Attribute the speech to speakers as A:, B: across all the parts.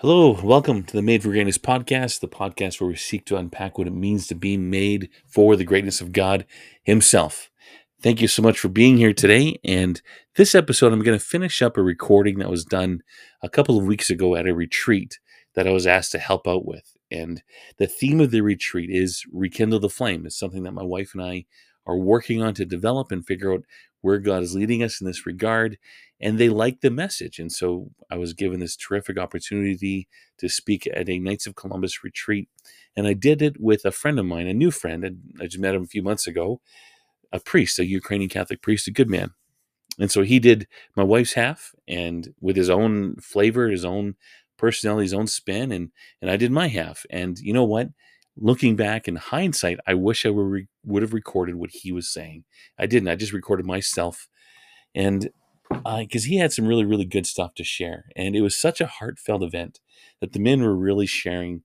A: Hello, welcome to the Made for Greatness podcast, the podcast where we seek to unpack what it means to be made for the greatness of God Himself. Thank you so much for being here today. And this episode, I'm going to finish up a recording that was done a couple of weeks ago at a retreat that I was asked to help out with. And the theme of the retreat is Rekindle the Flame. It's something that my wife and I are working on to develop and figure out where God is leading us in this regard and they liked the message. And so I was given this terrific opportunity to speak at a Knights of Columbus retreat. And I did it with a friend of mine, a new friend. And I just met him a few months ago, a priest, a Ukrainian Catholic priest, a good man. And so he did my wife's half and with his own flavor, his own personality, his own spin, and and I did my half. And you know what? Looking back in hindsight, I wish I re- would have recorded what he was saying. I didn't. I just recorded myself. And because uh, he had some really really good stuff to share and it was such a heartfelt event that the men were really sharing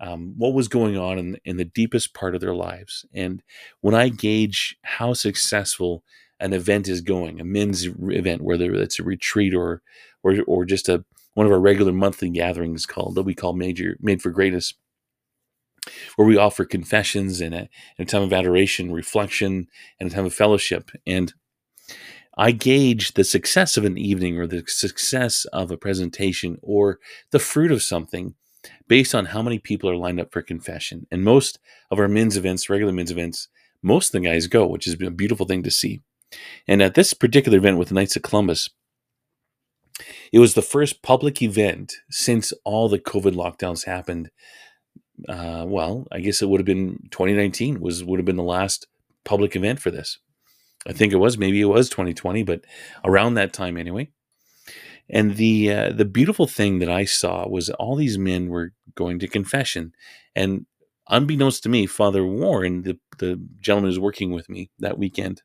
A: um, what was going on in, in the deepest part of their lives and when i gauge how successful an event is going a men's event whether it's a retreat or or, or just a one of our regular monthly gatherings called that we call major made for greatness where we offer confessions and a, and a time of adoration reflection and a time of fellowship and I gauge the success of an evening or the success of a presentation or the fruit of something based on how many people are lined up for confession. And most of our men's events, regular men's events, most of the guys go, which is a beautiful thing to see. And at this particular event with the Knights of Columbus, it was the first public event since all the COVID lockdowns happened. Uh, well, I guess it would have been 2019 was would have been the last public event for this. I think it was maybe it was 2020, but around that time anyway. And the uh, the beautiful thing that I saw was all these men were going to confession, and unbeknownst to me, Father Warren, the the gentleman who's working with me that weekend,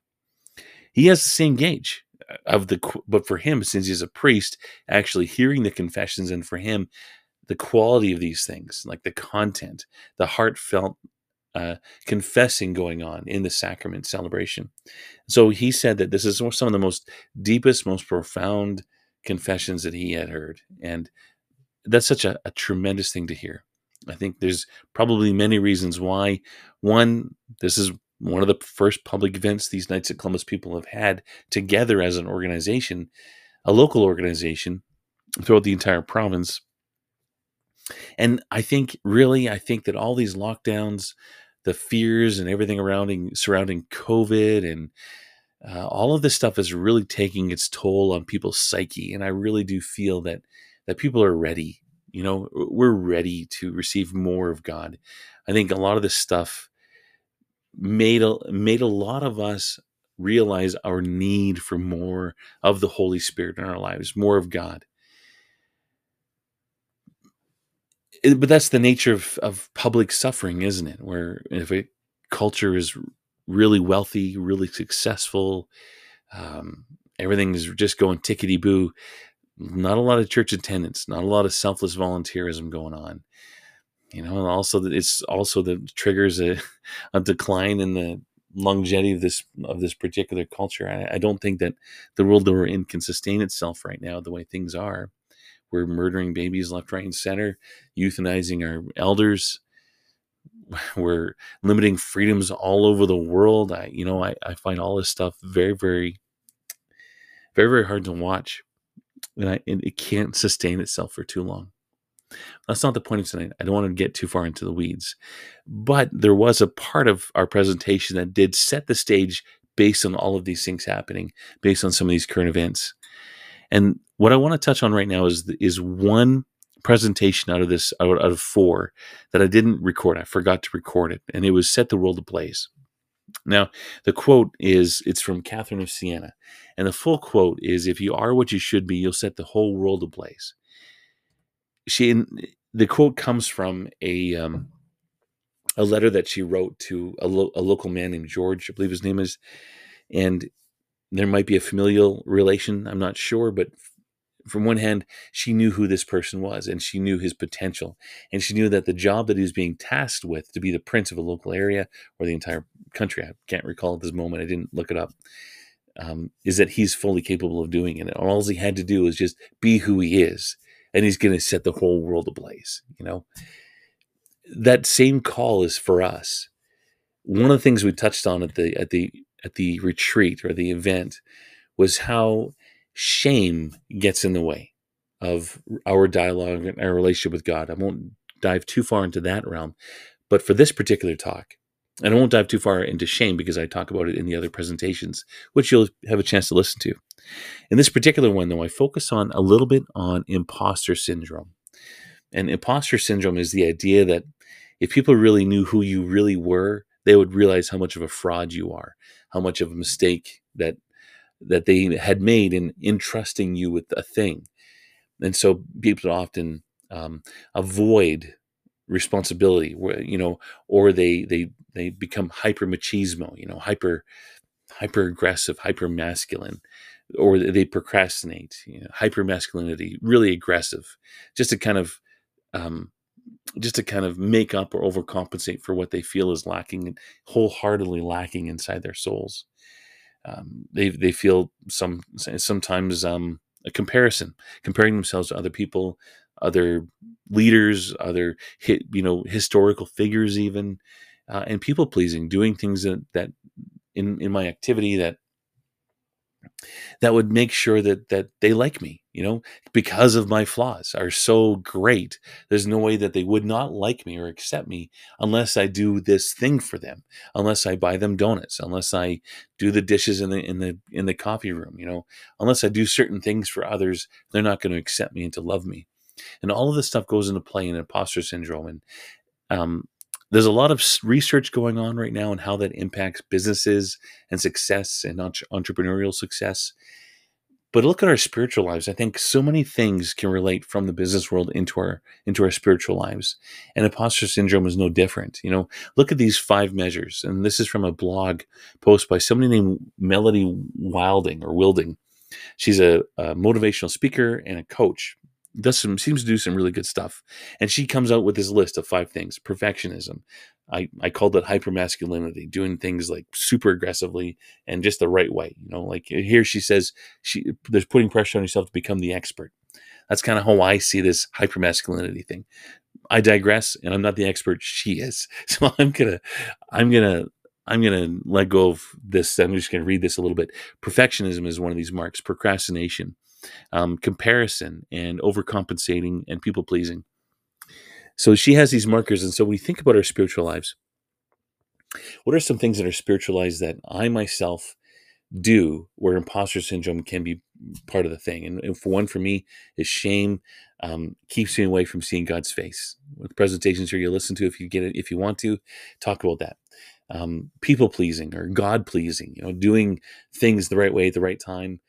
A: he has the same gauge of the but for him since he's a priest actually hearing the confessions and for him the quality of these things like the content the heartfelt uh, confessing going on in the sacrament celebration. So he said that this is some of the most deepest, most profound confessions that he had heard. And that's such a, a tremendous thing to hear. I think there's probably many reasons why. One, this is one of the first public events these Knights of Columbus people have had together as an organization, a local organization throughout the entire province. And I think, really, I think that all these lockdowns, the fears and everything surrounding surrounding COVID and uh, all of this stuff is really taking its toll on people's psyche, and I really do feel that that people are ready. You know, we're ready to receive more of God. I think a lot of this stuff made a made a lot of us realize our need for more of the Holy Spirit in our lives, more of God. But that's the nature of, of public suffering, isn't it? Where if a culture is really wealthy, really successful, um, everything is just going tickety boo. Not a lot of church attendance, not a lot of selfless volunteerism going on. You know, and also that it's also that triggers a, a decline in the longevity of this of this particular culture. I, I don't think that the world that we're in can sustain itself right now the way things are. We're murdering babies left, right, and center, euthanizing our elders. We're limiting freedoms all over the world. I, you know, I, I find all this stuff very, very, very, very hard to watch. And, I, and it can't sustain itself for too long. That's not the point of tonight. I don't want to get too far into the weeds. But there was a part of our presentation that did set the stage based on all of these things happening, based on some of these current events. And what I want to touch on right now is is one presentation out of this out, of four that I didn't record. I forgot to record it, and it was set the world ablaze. Now, the quote is it's from Catherine of Siena, and the full quote is if you are what you should be, you'll set the whole world ablaze. She the quote comes from a um, a letter that she wrote to a, lo- a local man named George, I believe his name is, and there might be a familial relation. I'm not sure, but from one hand, she knew who this person was and she knew his potential. And she knew that the job that he was being tasked with to be the prince of a local area or the entire country, I can't recall at this moment, I didn't look it up, um, is that he's fully capable of doing it. And all he had to do was just be who he is and he's going to set the whole world ablaze. You know, that same call is for us. One of the things we touched on at the at the at the retreat or the event was how shame gets in the way of our dialogue and our relationship with God. I won't dive too far into that realm, but for this particular talk, and I won't dive too far into shame because I talk about it in the other presentations, which you'll have a chance to listen to. In this particular one, though, I focus on a little bit on imposter syndrome. And imposter syndrome is the idea that if people really knew who you really were, they would realize how much of a fraud you are, how much of a mistake that that they had made in entrusting you with a thing. And so people often um, avoid responsibility, you know, or they they they become hyper machismo, you know, hyper hyper aggressive, hyper masculine, or they procrastinate, you know, hyper masculinity, really aggressive, just to kind of um, just to kind of make up or overcompensate for what they feel is lacking and wholeheartedly lacking inside their souls. Um, they they feel some sometimes um, a comparison, comparing themselves to other people, other leaders, other you know historical figures, even, uh, and people pleasing, doing things that that in in my activity that that would make sure that that they like me you know because of my flaws are so great. There's no way that they would not like me or accept me unless i do this thing for them unless i buy them donuts unless i do the dishes in the in the in the coffee room you know unless i do certain things for others they're not going to accept me and to love me. And all of this stuff goes into play in imposter syndrome and um, there's a lot of research going on right now on how that impacts businesses and success and entrepreneurial success. But look at our spiritual lives. I think so many things can relate from the business world into our into our spiritual lives. And imposter syndrome is no different. You know, look at these five measures. And this is from a blog post by somebody named Melody Wilding or Wilding. She's a, a motivational speaker and a coach does some seems to do some really good stuff. And she comes out with this list of five things: perfectionism. I, I called it hypermasculinity, doing things like super aggressively and just the right way. You know, like eh, here she says she there's putting pressure on yourself to become the expert. That's kind of how I see this hypermasculinity thing. I digress, and I'm not the expert. She is, so I'm gonna, I'm gonna, I'm gonna let go of this. I'm just gonna read this a little bit. Perfectionism is one of these marks. Procrastination, um, comparison and overcompensating and people pleasing. So she has these markers. And so when we think about our spiritual lives, what are some things that are spiritualized that I myself do where imposter syndrome can be part of the thing? And, and for one, for me, is shame um, keeps me away from seeing God's face. With presentations here, you listen to if you get it, if you want to, talk about that. Um, people pleasing or God pleasing, you know, doing things the right way at the right time,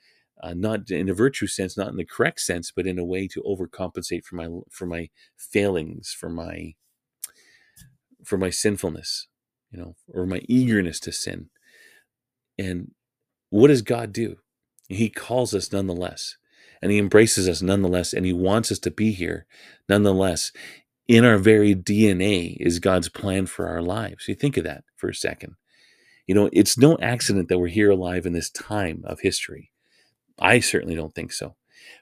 A: uh, not in a virtue sense, not in the correct sense, but in a way to overcompensate for my for my failings, for my for my sinfulness, you know, or my eagerness to sin. And what does God do? He calls us nonetheless, and He embraces us nonetheless, and He wants us to be here nonetheless. In our very DNA is God's plan for our lives. You think of that for a second. You know, it's no accident that we're here alive in this time of history I certainly don't think so.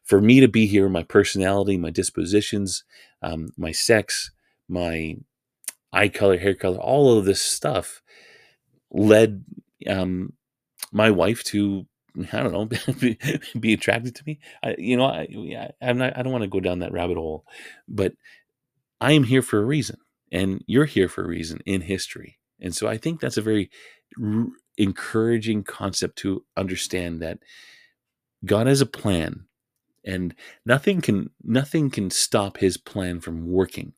A: For me to be here, my personality, my dispositions, um, my sex, my eye color, hair color, all of this stuff led um, my wife to I don't know be, be attracted to me. I, you know, I, I'm not. I don't want to go down that rabbit hole, but I am here for a reason, and you're here for a reason in history. And so I think that's a very r- encouraging concept to understand that God has a plan and nothing can nothing can stop his plan from working.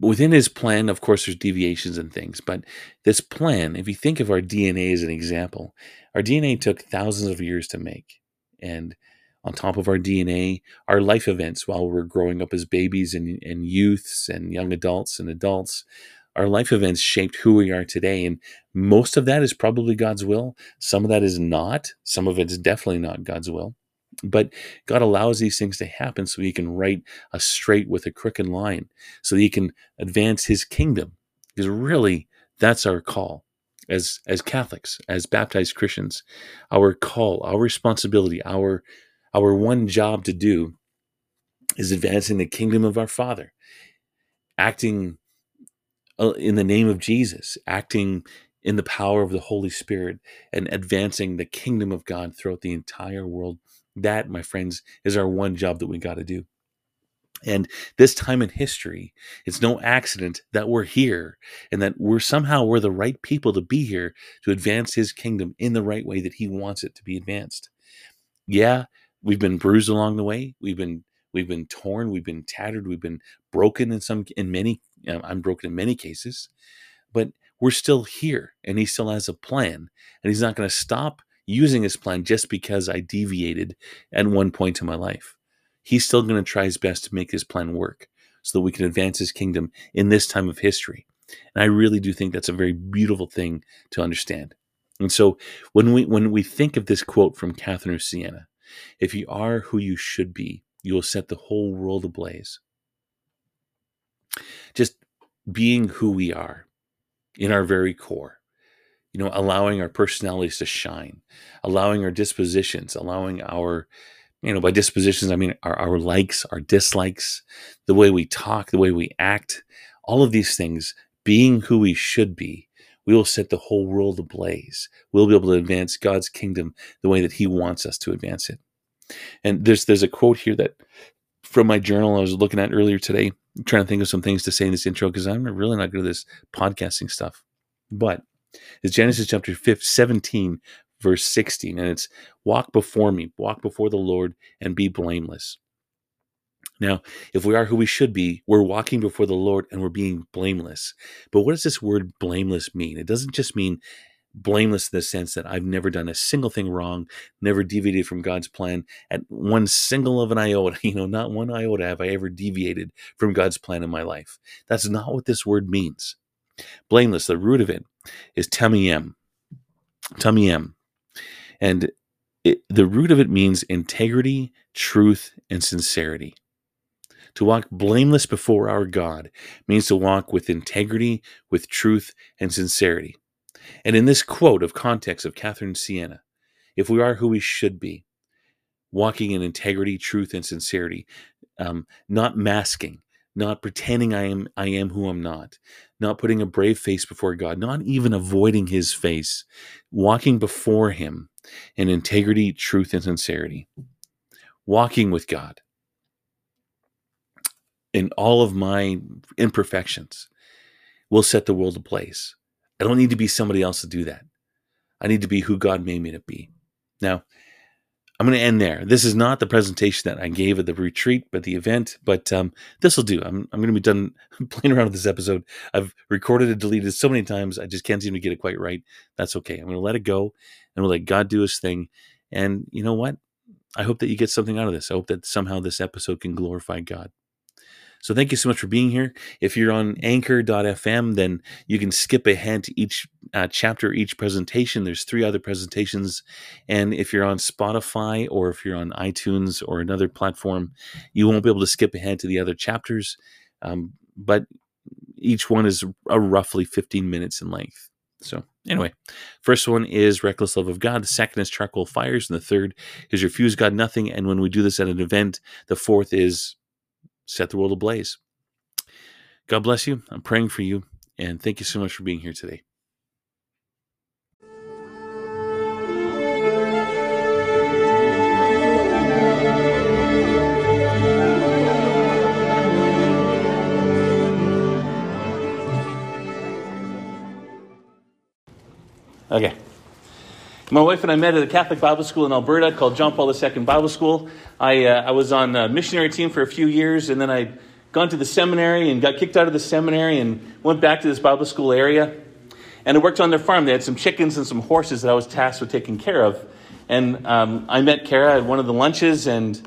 A: Within his plan, of course, there's deviations and things, but this plan, if you think of our DNA as an example, our DNA took thousands of years to make. And on top of our DNA, our life events while we're growing up as babies and, and youths and young adults and adults, our life events shaped who we are today. And most of that is probably God's will. Some of that is not. Some of it is definitely not God's will. But God allows these things to happen so He can write a straight with a crooked line, so that He can advance His kingdom. Because really, that's our call as as Catholics, as baptized Christians. Our call, our responsibility, our our one job to do is advancing the kingdom of our Father, acting uh, in the name of Jesus, acting in the power of the Holy Spirit, and advancing the kingdom of God throughout the entire world. That, my friends, is our one job that we got to do. And this time in history, it's no accident that we're here and that we're somehow we're the right people to be here to advance his kingdom in the right way that he wants it to be advanced. Yeah, we've been bruised along the way. We've been we've been torn, we've been tattered, we've been broken in some in many I'm broken in many cases. But we're still here and he still has a plan and he's not going to stop using his plan just because I deviated at one point in my life he's still going to try his best to make his plan work so that we can advance his kingdom in this time of history. And I really do think that's a very beautiful thing to understand. And so when we when we think of this quote from Catherine of Siena, if you are who you should be, you will set the whole world ablaze. Just being who we are in our very core, you know, allowing our personalities to shine, allowing our dispositions, allowing our you know, by dispositions, I mean our, our likes, our dislikes, the way we talk, the way we act, all of these things, being who we should be, we will set the whole world ablaze. We'll be able to advance God's kingdom the way that He wants us to advance it. And there's there's a quote here that from my journal I was looking at earlier today, trying to think of some things to say in this intro because I'm really not good at this podcasting stuff. But it's Genesis chapter 5, 17, verse 16, and it's walk before me, walk before the Lord, and be blameless. Now, if we are who we should be, we're walking before the Lord and we're being blameless. But what does this word blameless mean? It doesn't just mean blameless in the sense that I've never done a single thing wrong, never deviated from God's plan at one single of an iota. You know, not one iota have I ever deviated from God's plan in my life. That's not what this word means. Blameless, the root of it is tamiyem. Tamiyem. And it, the root of it means integrity, truth, and sincerity. To walk blameless before our God means to walk with integrity, with truth, and sincerity. And in this quote of context of Catherine Siena, if we are who we should be, walking in integrity, truth, and sincerity, um, not masking, not pretending I am I am who I'm not, not putting a brave face before God, not even avoiding his face, walking before him in integrity, truth, and sincerity. Walking with God in all of my imperfections will set the world ablaze. I don't need to be somebody else to do that. I need to be who God made me to be. Now, I'm going to end there. This is not the presentation that I gave at the retreat, but the event. But um, this will do. I'm, I'm going to be done playing around with this episode. I've recorded and deleted so many times, I just can't seem to get it quite right. That's okay. I'm going to let it go and we'll let God do his thing. And you know what? I hope that you get something out of this. I hope that somehow this episode can glorify God. So thank you so much for being here. If you're on anchor.fm, then you can skip ahead to each uh, chapter, each presentation. There's three other presentations. And if you're on Spotify or if you're on iTunes or another platform, you won't be able to skip ahead to the other chapters. Um, but each one is a roughly 15 minutes in length. So, anyway, first one is Reckless Love of God. The second is Charcoal Fires. And the third is Refuse God Nothing. And when we do this at an event, the fourth is set the world ablaze. God bless you. I'm praying for you. And thank you so much for being here today. Okay. My wife and I met at a Catholic Bible school in Alberta called John Paul II Bible School. I, uh, I was on a missionary team for a few years, and then I'd gone to the seminary and got kicked out of the seminary and went back to this Bible school area. And I worked on their farm. They had some chickens and some horses that I was tasked with taking care of. And um, I met Kara at one of the lunches, and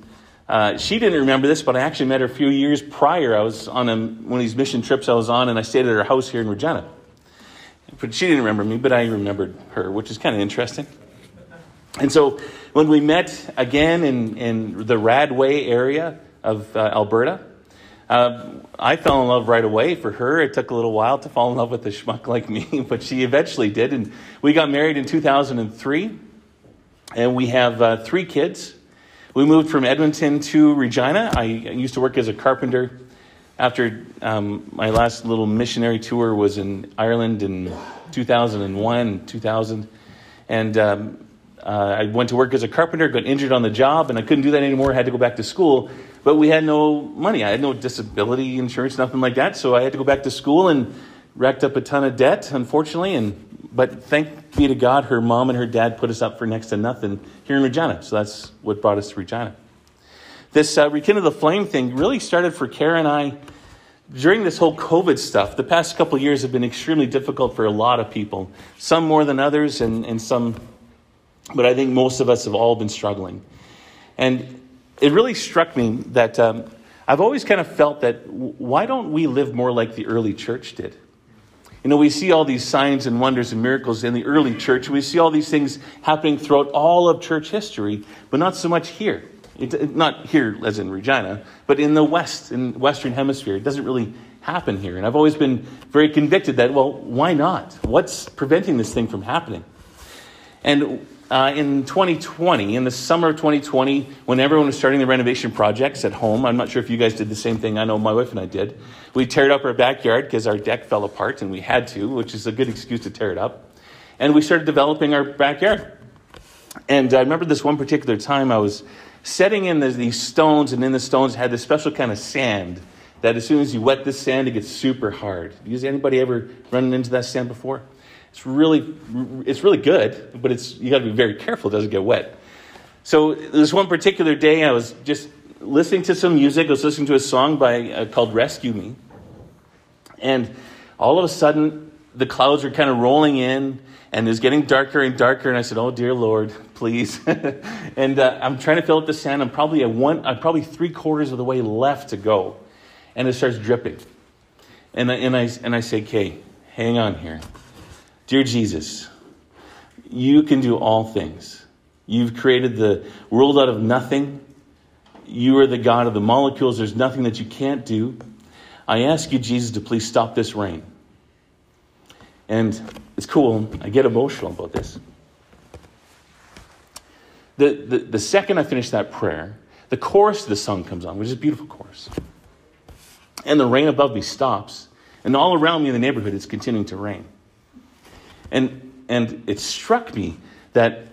A: uh, she didn't remember this, but I actually met her a few years prior. I was on a, one of these mission trips I was on, and I stayed at her house here in Regina. But she didn't remember me, but I remembered her, which is kind of interesting. And so when we met again in, in the Radway area of uh, Alberta, uh, I fell in love right away for her. It took a little while to fall in love with a schmuck like me, but she eventually did. And we got married in 2003, and we have uh, three kids. We moved from Edmonton to Regina. I used to work as a carpenter. After um, my last little missionary tour was in Ireland in 2001, 2000, and um, uh, I went to work as a carpenter, got injured on the job, and I couldn't do that anymore. I had to go back to school, but we had no money. I had no disability insurance, nothing like that, so I had to go back to school and racked up a ton of debt, unfortunately. And but thank be to God, her mom and her dad put us up for next to nothing here in Regina. So that's what brought us to Regina. This uh, Rekindle the Flame thing really started for Kara and I during this whole COVID stuff. The past couple years have been extremely difficult for a lot of people, some more than others, and, and some, but I think most of us have all been struggling. And it really struck me that um, I've always kind of felt that why don't we live more like the early church did? You know, we see all these signs and wonders and miracles in the early church. We see all these things happening throughout all of church history, but not so much here. It, not here, as in Regina, but in the West, in Western Hemisphere. It doesn't really happen here. And I've always been very convicted that, well, why not? What's preventing this thing from happening? And uh, in 2020, in the summer of 2020, when everyone was starting the renovation projects at home, I'm not sure if you guys did the same thing. I know my wife and I did. We teared up our backyard because our deck fell apart and we had to, which is a good excuse to tear it up. And we started developing our backyard. And I remember this one particular time I was setting in these stones, and in the stones had this special kind of sand that as soon as you wet this sand, it gets super hard. Has anybody ever run into that sand before? It's really, it's really good, but it's, you got to be very careful it doesn't get wet. So this one particular day, I was just listening to some music. I was listening to a song by uh, called "Rescue Me," and all of a sudden, the clouds were kind of rolling in, and it was getting darker and darker. And I said, "Oh dear Lord, please!" and uh, I'm trying to fill up the sand. I'm probably at one, I'm probably three quarters of the way left to go, and it starts dripping. And I, and I and I say, "Okay, hang on here." Dear Jesus, you can do all things. You've created the world out of nothing. You are the God of the molecules. There's nothing that you can't do. I ask you, Jesus, to please stop this rain. And it's cool. I get emotional about this. The, the, the second I finish that prayer, the chorus of the song comes on, which is a beautiful chorus. And the rain above me stops. And all around me in the neighborhood, it's continuing to rain. And, and it struck me that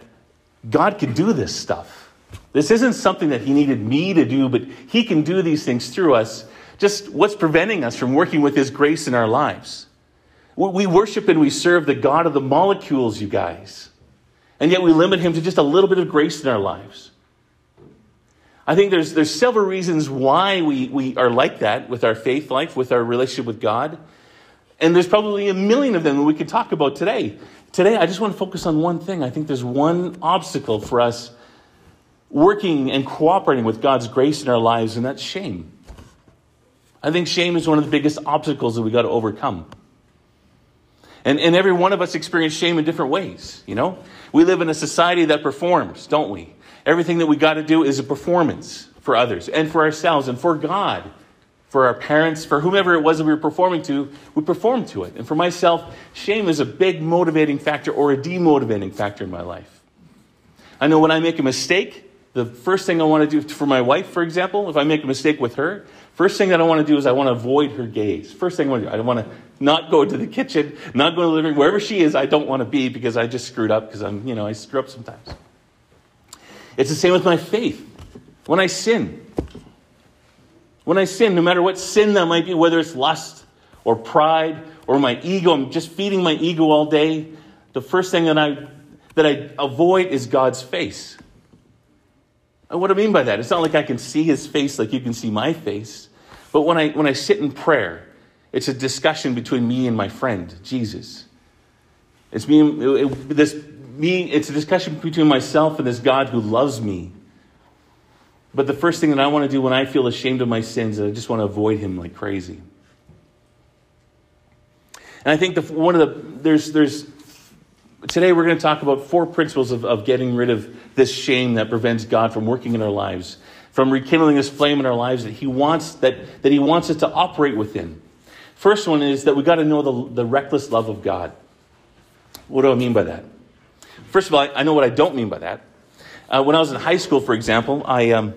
A: God can do this stuff. This isn't something that He needed me to do, but He can do these things through us. Just what's preventing us from working with His grace in our lives? We worship and we serve the God of the molecules, you guys. And yet we limit Him to just a little bit of grace in our lives. I think there's, there's several reasons why we, we are like that with our faith life, with our relationship with God. And there's probably a million of them that we could talk about today. Today, I just want to focus on one thing. I think there's one obstacle for us working and cooperating with God's grace in our lives, and that's shame. I think shame is one of the biggest obstacles that we got to overcome. And, and every one of us experience shame in different ways, you know? We live in a society that performs, don't we? Everything that we got to do is a performance for others and for ourselves and for God for our parents, for whomever it was that we were performing to, we perform to it. And for myself, shame is a big motivating factor or a demotivating factor in my life. I know when I make a mistake, the first thing I want to do for my wife, for example, if I make a mistake with her, first thing that I want to do is I want to avoid her gaze. First thing I want to do, I don't want to not go to the kitchen, not go to the living room, wherever she is, I don't want to be because I just screwed up because I'm, you know, I screw up sometimes. It's the same with my faith. When I sin, when I sin, no matter what sin that might be, whether it's lust or pride or my ego, I'm just feeding my ego all day. The first thing that I, that I avoid is God's face. And what I mean by that? It's not like I can see his face like you can see my face. But when I, when I sit in prayer, it's a discussion between me and my friend, Jesus. It's me, it, this, me, it's a discussion between myself and this God who loves me but the first thing that I want to do when I feel ashamed of my sins, I just want to avoid him like crazy. And I think the, one of the, there's, there's, today we're going to talk about four principles of, of getting rid of this shame that prevents God from working in our lives, from rekindling this flame in our lives that he wants, that, that he wants us to operate within. First one is that we got to know the, the reckless love of God. What do I mean by that? First of all, I know what I don't mean by that. Uh, when I was in high school, for example, I, um,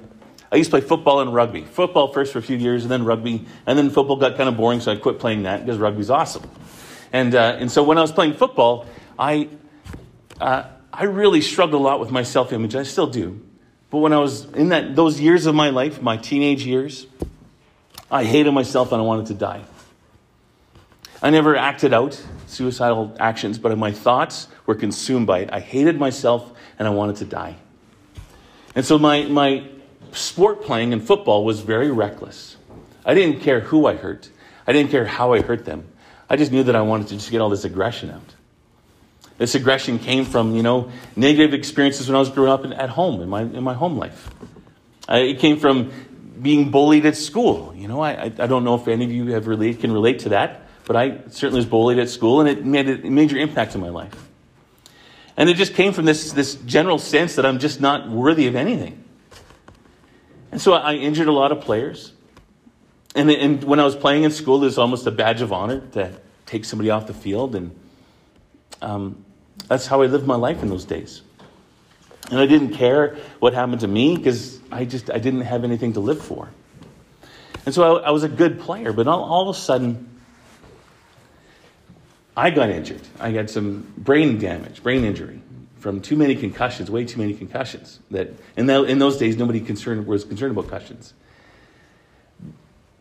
A: I used to play football and rugby. Football first for a few years, and then rugby. And then football got kind of boring, so I quit playing that because rugby's awesome. And, uh, and so when I was playing football, I, uh, I really struggled a lot with my self image. I still do. But when I was in that, those years of my life, my teenage years, I hated myself and I wanted to die. I never acted out suicidal actions, but my thoughts were consumed by it. I hated myself and I wanted to die. And so my, my sport playing in football was very reckless. I didn't care who I hurt, I didn't care how I hurt them. I just knew that I wanted to just get all this aggression out. This aggression came from, you know, negative experiences when I was growing up in, at home, in my, in my home life. I, it came from being bullied at school. You know, I, I don't know if any of you have relate, can relate to that, but I certainly was bullied at school, and it made a major impact in my life. And it just came from this, this general sense that I'm just not worthy of anything. And so I injured a lot of players. And, and when I was playing in school, it was almost a badge of honor to take somebody off the field. And um, that's how I lived my life in those days. And I didn't care what happened to me because I just I didn't have anything to live for. And so I, I was a good player, but all, all, of a sudden, I got injured. I got some brain damage, brain injury from too many concussions, way too many concussions. That in, those days nobody concerned, was concerned about concussions.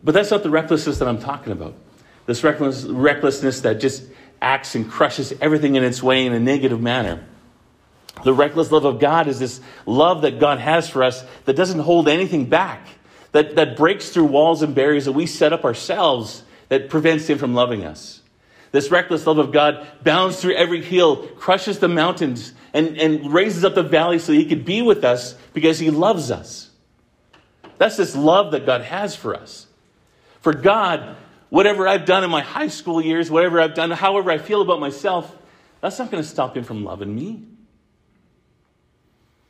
A: But that's not the recklessness that I'm talking about. This reckless, recklessness that just acts and crushes everything in its way in a negative manner. The reckless love of God is this love that God has for us that doesn't hold anything back, that, that breaks through walls and barriers that we set up ourselves that prevents Him from loving us. This reckless love of God bounds through every hill, crushes the mountains, and, and raises up the valley so He could be with us because He loves us. That's this love that God has for us. For God, whatever I've done in my high school years, whatever I've done, however I feel about myself, that's not going to stop Him from loving me.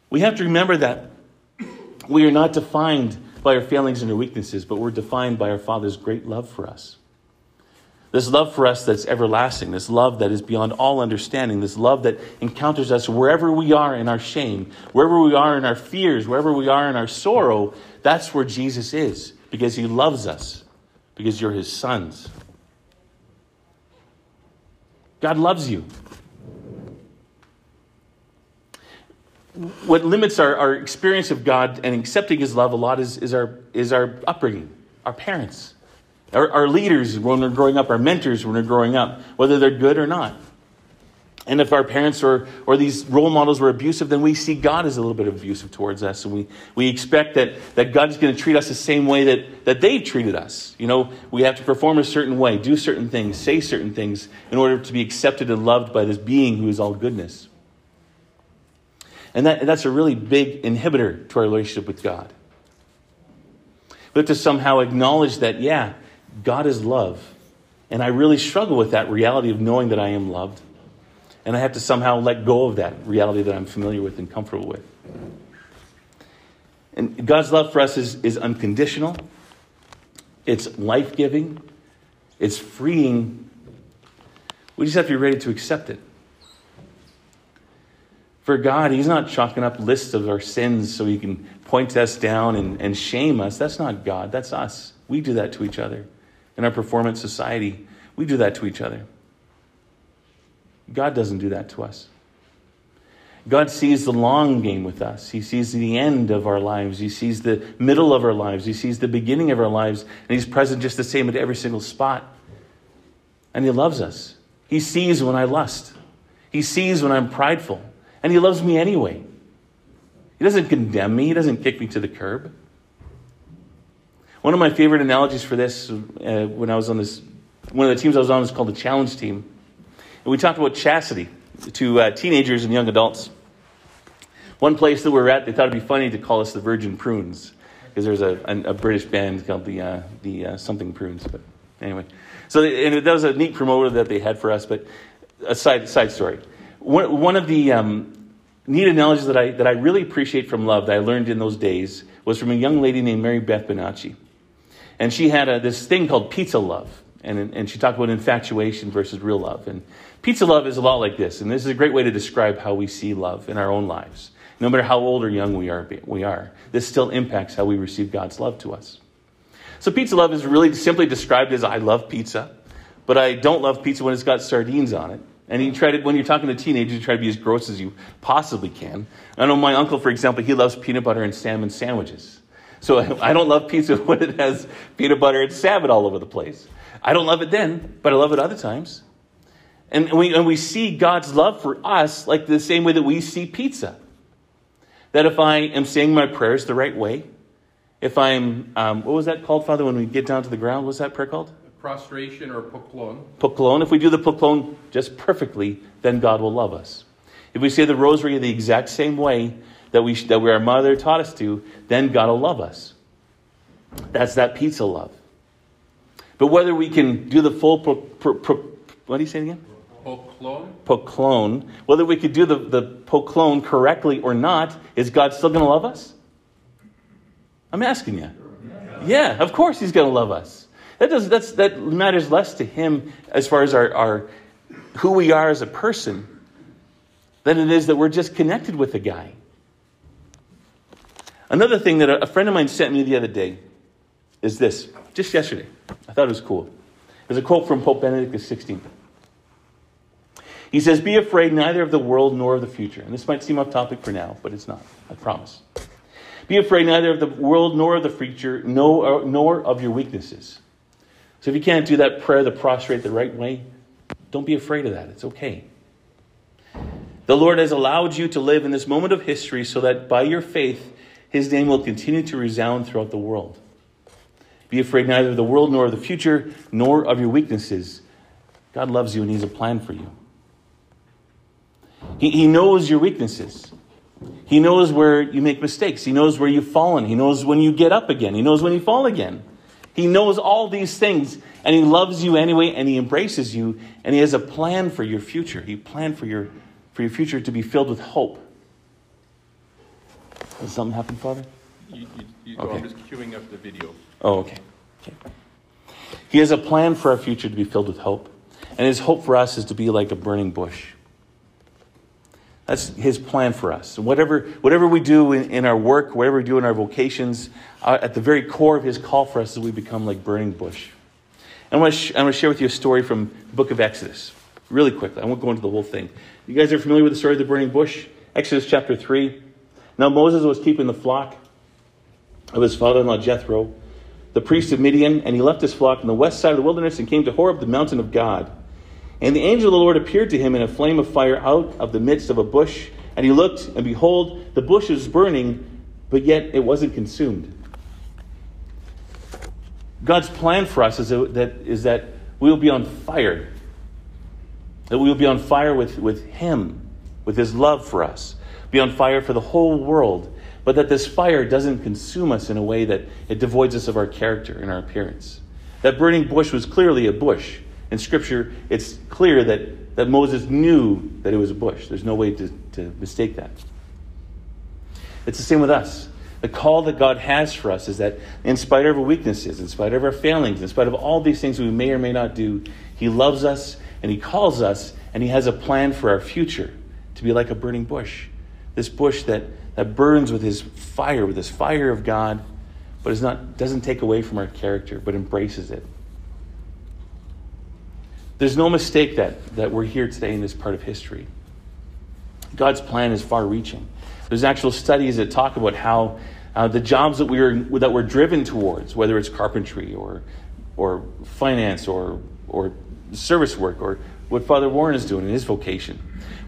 A: We have to remember that we are not defined by our failings and our weaknesses, but we're defined by our Father's great love for us. This love for us that's everlasting, this love that is beyond all understanding, this love that encounters us wherever we are in our shame, wherever we are in our fears, wherever we are in our sorrow, that's where Jesus is because he loves us, because you're his sons. God loves you. What limits our, our experience of God and accepting his love a lot is, is, our, is our upbringing, our parents. Our, our leaders when we're growing up, our mentors when we're growing up, whether they're good or not. And if our parents or, or these role models were abusive, then we see God as a little bit abusive towards us. And we, we expect that, that God's going to treat us the same way that, that they treated us. You know, we have to perform a certain way, do certain things, say certain things in order to be accepted and loved by this being who is all goodness. And that, that's a really big inhibitor to our relationship with God. We have to somehow acknowledge that, yeah, God is love. And I really struggle with that reality of knowing that I am loved. And I have to somehow let go of that reality that I'm familiar with and comfortable with. And God's love for us is, is unconditional, it's life giving, it's freeing. We just have to be ready to accept it. For God, He's not chalking up lists of our sins so He can point us down and, and shame us. That's not God, that's us. We do that to each other in our performance society, we do that to each other. God doesn't do that to us. God sees the long game with us. He sees the end of our lives. He sees the middle of our lives. He sees the beginning of our lives. And He's present just the same at every single spot. And He loves us. He sees when I lust. He sees when I'm prideful. And He loves me anyway. He doesn't condemn me, He doesn't kick me to the curb. One of my favorite analogies for this, uh, when I was on this, one of the teams I was on was called the Challenge Team. And we talked about chastity to uh, teenagers and young adults. One place that we were at, they thought it'd be funny to call us the Virgin Prunes, because there's a, a, a, British band called the, uh, the uh, something Prunes. But anyway, so and that was a neat promoter that they had for us. But a side, side story. One, one of the um, neat analogies that I, that I really appreciate from love that I learned in those days was from a young lady named Mary Beth Bonacci. And she had a, this thing called pizza love. And, and she talked about infatuation versus real love. And pizza love is a lot like this. And this is a great way to describe how we see love in our own lives. No matter how old or young we are, we are. This still impacts how we receive God's love to us. So pizza love is really simply described as I love pizza, but I don't love pizza when it's got sardines on it. And you try to, when you're talking to teenagers, you try to be as gross as you possibly can. I know my uncle, for example, he loves peanut butter and salmon sandwiches. So I don't love pizza when it has peanut butter and salmon all over the place. I don't love it then, but I love it other times. And we, and we see God's love for us like the same way that we see pizza. That if I am saying my prayers the right way, if I'm, um, what was that called, Father, when we get down to the ground? What's that prayer called?
B: Prostration or poklon.
A: Poklon. If we do the poklon just perfectly, then God will love us. If we say the rosary the exact same way that, we, that we, our mother taught us to, then God will love us. That's that pizza love. But whether we can do the full, pro, pro, pro, what do you say again?
B: Poklon.
A: Poklon. Whether we could do the, the poklon correctly or not, is God still going to love us? I'm asking you. Yeah, of course He's going to love us. That, does, that's, that matters less to Him as far as our, our, who we are as a person than it is that we're just connected with a guy. Another thing that a friend of mine sent me the other day is this, just yesterday. I thought it was cool. There's a quote from Pope Benedict XVI. He says, Be afraid neither of the world nor of the future. And this might seem off topic for now, but it's not. I promise. Be afraid neither of the world nor of the future, nor, uh, nor of your weaknesses. So if you can't do that prayer, the prostrate the right way, don't be afraid of that. It's okay. The Lord has allowed you to live in this moment of history so that by your faith, his name will continue to resound throughout the world. Be afraid neither of the world nor of the future, nor of your weaknesses. God loves you and He has a plan for you. He, he knows your weaknesses. He knows where you make mistakes. He knows where you've fallen. He knows when you get up again. He knows when you fall again. He knows all these things, and He loves you anyway, and He embraces you, and He has a plan for your future. He planned for your, for your future to be filled with hope. Did something happen, Father?
B: You, you, you okay. I'm just queuing up the video.
A: Oh, okay. okay. He has a plan for our future to be filled with hope. And his hope for us is to be like a burning bush. That's his plan for us. Whatever, whatever we do in, in our work, whatever we do in our vocations, uh, at the very core of his call for us is we become like burning bush. And I want, to sh- I want to share with you a story from the book of Exodus, really quickly. I won't go into the whole thing. You guys are familiar with the story of the burning bush? Exodus chapter 3. Now Moses was keeping the flock of his father in law Jethro, the priest of Midian, and he left his flock on the west side of the wilderness and came to Horeb, the mountain of God. And the angel of the Lord appeared to him in a flame of fire out of the midst of a bush. And he looked, and behold, the bush was burning, but yet it wasn't consumed. God's plan for us is that, is that we will be on fire. That we will be on fire with, with Him, with His love for us. Be on fire for the whole world. But that this fire doesn't consume us in a way that it devoids us of our character and our appearance. That burning bush was clearly a bush. In Scripture, it's clear that, that Moses knew that it was a bush. There's no way to, to mistake that. It's the same with us. The call that God has for us is that, in spite of our weaknesses, in spite of our failings, in spite of all these things we may or may not do, He loves us and He calls us and He has a plan for our future to be like a burning bush. This bush that, that burns with His fire, with His fire of God, but is not, doesn't take away from our character, but embraces it. There's no mistake that, that we're here today in this part of history. God's plan is far reaching. There's actual studies that talk about how uh, the jobs that we're, that we're driven towards, whether it's carpentry or, or finance or, or service work or what Father Warren is doing in his vocation,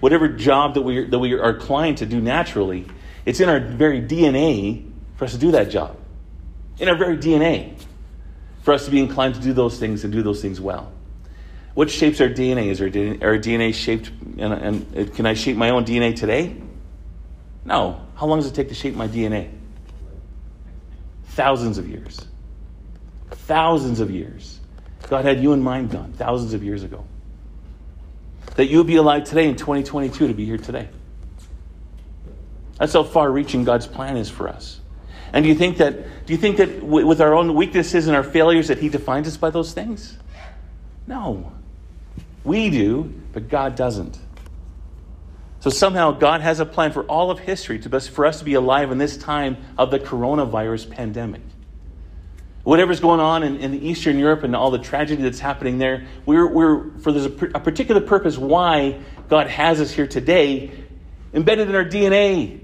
A: whatever job that we, that we are inclined to do naturally, it's in our very DNA for us to do that job. In our very DNA for us to be inclined to do those things and do those things well. What shapes our DNA? Is our DNA, our DNA shaped, and, and can I shape my own DNA today? No. How long does it take to shape my DNA? Thousands of years. Thousands of years. God had you in mind done thousands of years ago. That you would be alive today in 2022 to be here today. That's how far reaching God's plan is for us. And do you think that do you think that with our own weaknesses and our failures that he defines us by those things? No. We do, but God doesn't. So somehow God has a plan for all of history to, best, for us to be alive in this time of the coronavirus pandemic. Whatever's going on in, in Eastern Europe and all the tragedy that's happening there, we're, we're for there's a, a particular purpose why God has us here today, embedded in our DNA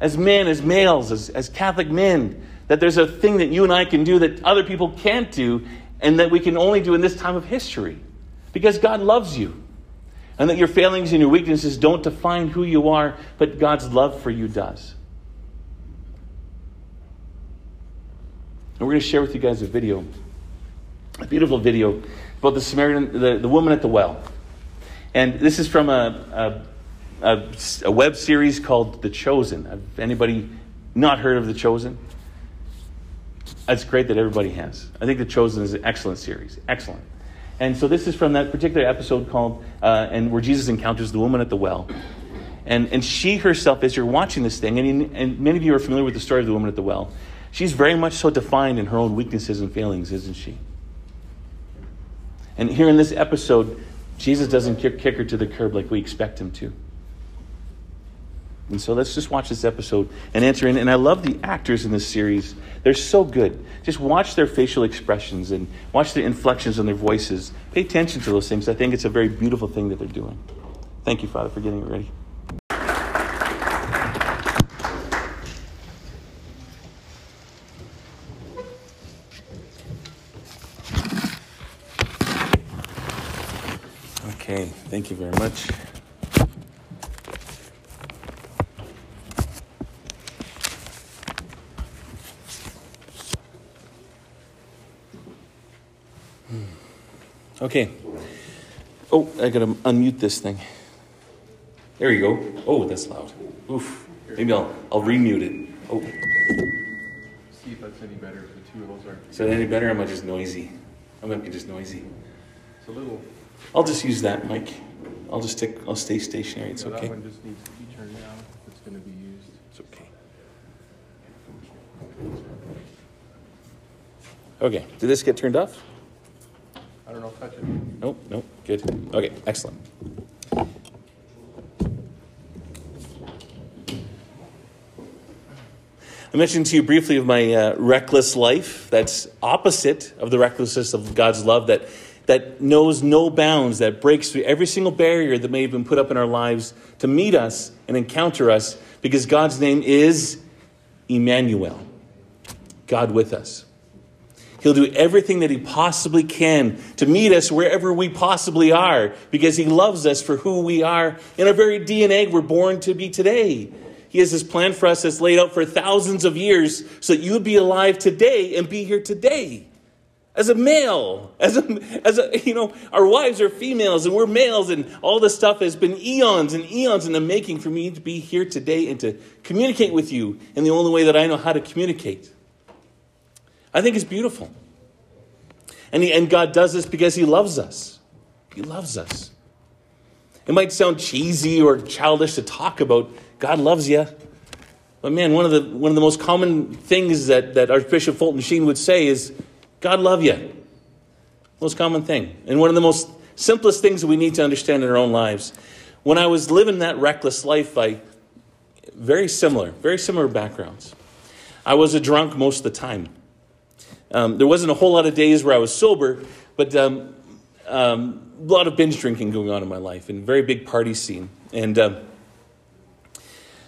A: as men, as males, as, as Catholic men, that there's a thing that you and I can do that other people can't do, and that we can only do in this time of history. Because God loves you. And that your failings and your weaknesses don't define who you are, but God's love for you does. And we're going to share with you guys a video, a beautiful video about the Samaritan, the, the woman at the well. And this is from a, a, a, a web series called The Chosen. Have anybody not heard of The Chosen? It's great that everybody has. I think The Chosen is an excellent series. Excellent. And so this is from that particular episode called, uh, and where Jesus encounters the woman at the well. And, and she herself, as you're watching this thing, and, and many of you are familiar with the story of the woman at the well, she's very much so defined in her own weaknesses and failings, isn't she? And here in this episode, Jesus doesn't kick, her to the curb like we expect him to. And so let's just watch this episode and enter in. And I love the actors in this series. They're so good. Just watch their facial expressions and watch the inflections on their voices. Pay attention to those things. I think it's a very beautiful thing that they're doing. Thank you, Father, for getting it ready. Okay, thank you very much. Hmm. Okay. Oh, I gotta unmute this thing. There you go. Oh, that's loud. Oof. Maybe I'll I'll remute it. Oh,
B: See if that's any better if the two of those are.
A: is that any better? Or am I just noisy? I might be just noisy.
B: It's a little.
A: I'll just use that mic. I'll just stick. I'll stay stationary. It's
B: so
A: okay.
B: That one just needs to be turned down if it's going to be used.
A: It's okay. Okay. Did this get turned off?
B: I don't know. Touch it.
A: Nope. Nope. Good. Okay. Excellent. I mentioned to you briefly of my uh, reckless life. That's opposite of the recklessness of God's love that, that knows no bounds, that breaks through every single barrier that may have been put up in our lives to meet us and encounter us because God's name is Emmanuel, God with us. He'll do everything that he possibly can to meet us wherever we possibly are because he loves us for who we are. In our very DNA, we're born to be today. He has this plan for us that's laid out for thousands of years so that you would be alive today and be here today. As a male, as a, as a, you know, our wives are females and we're males, and all this stuff has been eons and eons in the making for me to be here today and to communicate with you in the only way that I know how to communicate. I think it's beautiful. And, he, and God does this because He loves us. He loves us. It might sound cheesy or childish to talk about God loves you. But man, one of the, one of the most common things that, that Archbishop Fulton Sheen would say is, God love you. Most common thing. And one of the most simplest things that we need to understand in our own lives. When I was living that reckless life, I, very similar, very similar backgrounds. I was a drunk most of the time. Um, there wasn't a whole lot of days where I was sober, but um, um, a lot of binge drinking going on in my life and very big party scene. And um,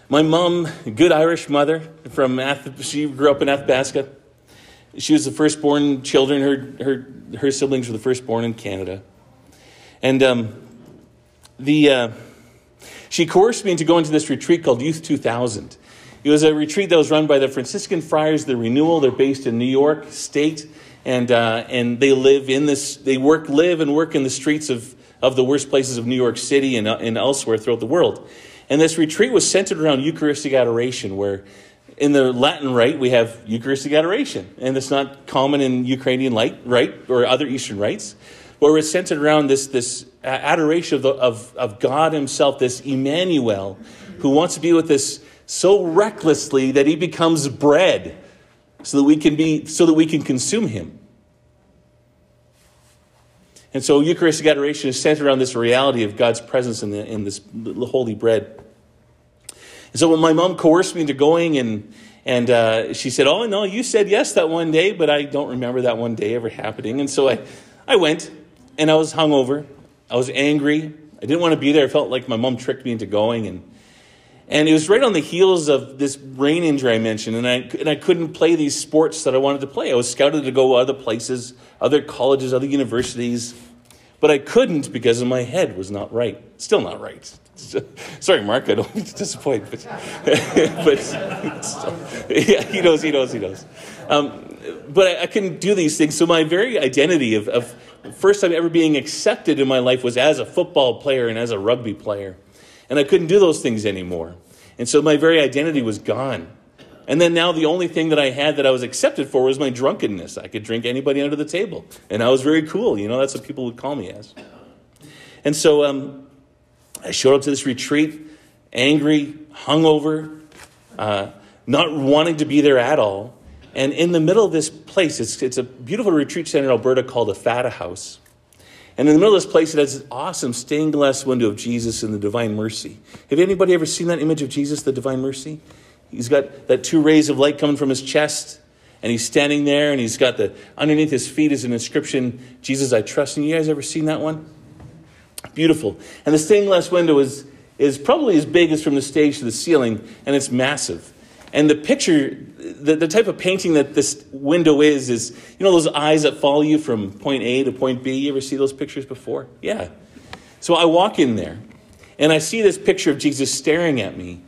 A: my mom, good Irish mother from Ath- she grew up in Athabasca. She was the firstborn children. Her her her siblings were the firstborn in Canada, and um, the uh, she coerced me into going to this retreat called Youth 2000. It was a retreat that was run by the Franciscan Friars, the Renewal. They're based in New York State, and uh, and they live in this. They work, live, and work in the streets of of the worst places of New York City and, uh, and elsewhere throughout the world. And this retreat was centered around Eucharistic adoration, where in the Latin rite we have Eucharistic adoration, and it's not common in Ukrainian light, rite or other Eastern rites, where it's centered around this this adoration of, the, of of God Himself, this Emmanuel, who wants to be with us so recklessly that He becomes bread, so that we can be so that we can consume Him. And so Eucharistic adoration is centered around this reality of God's presence in, the, in this holy bread. And so when my mom coerced me into going and and uh, she said, Oh, no, you said yes that one day, but I don't remember that one day ever happening. And so I, I went and I was hungover. I was angry. I didn't want to be there. I felt like my mom tricked me into going. And, and it was right on the heels of this brain injury I mentioned. And I, and I couldn't play these sports that I wanted to play. I was scouted to go other places, other colleges, other universities. But I couldn't because my head was not right. Still not right. Sorry, Mark, I don't mean to disappoint, but, but yeah, he knows, he knows, he knows. Um, but I, I, couldn't do these things. So my very identity of, of first time ever being accepted in my life was as a football player and as a rugby player. And I couldn't do those things anymore. And so my very identity was gone. And then now the only thing that I had that I was accepted for was my drunkenness. I could drink anybody under the table. And I was very cool. You know, that's what people would call me as. And so um, I showed up to this retreat angry, hungover, uh, not wanting to be there at all. And in the middle of this place, it's, it's a beautiful retreat center in Alberta called the Fata House. And in the middle of this place, it has this awesome stained glass window of Jesus and the Divine Mercy. Have anybody ever seen that image of Jesus, the Divine Mercy? He's got that two rays of light coming from his chest, and he's standing there, and he's got the underneath his feet is an inscription, Jesus, I trust in you. You guys ever seen that one? Beautiful. And the stained glass window is, is probably as big as from the stage to the ceiling, and it's massive. And the picture, the, the type of painting that this window is, is you know those eyes that follow you from point A to point B? You ever see those pictures before? Yeah. So I walk in there, and I see this picture of Jesus staring at me.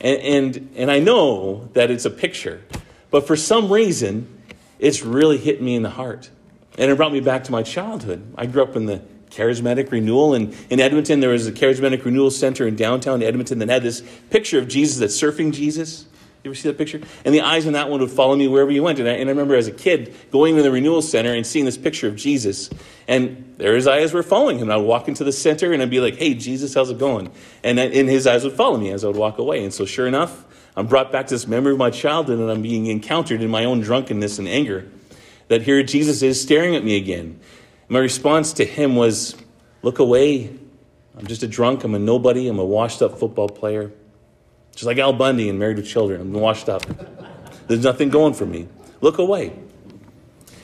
A: And, and, and I know that it's a picture, but for some reason, it's really hit me in the heart. And it brought me back to my childhood. I grew up in the charismatic renewal. And in Edmonton, there was a charismatic renewal center in downtown Edmonton that had this picture of Jesus that's surfing Jesus. You ever see that picture? And the eyes on that one would follow me wherever you went. And I, and I remember as a kid going to the renewal center and seeing this picture of Jesus. And there his eyes were following him. I'd walk into the center and I'd be like, hey, Jesus, how's it going? And, and his eyes would follow me as I would walk away. And so sure enough, I'm brought back to this memory of my childhood and I'm being encountered in my own drunkenness and anger. That here Jesus is staring at me again. My response to him was, Look away. I'm just a drunk. I'm a nobody. I'm a washed up football player. Just like Al Bundy and Married with Children. I'm washed up. There's nothing going for me. Look away.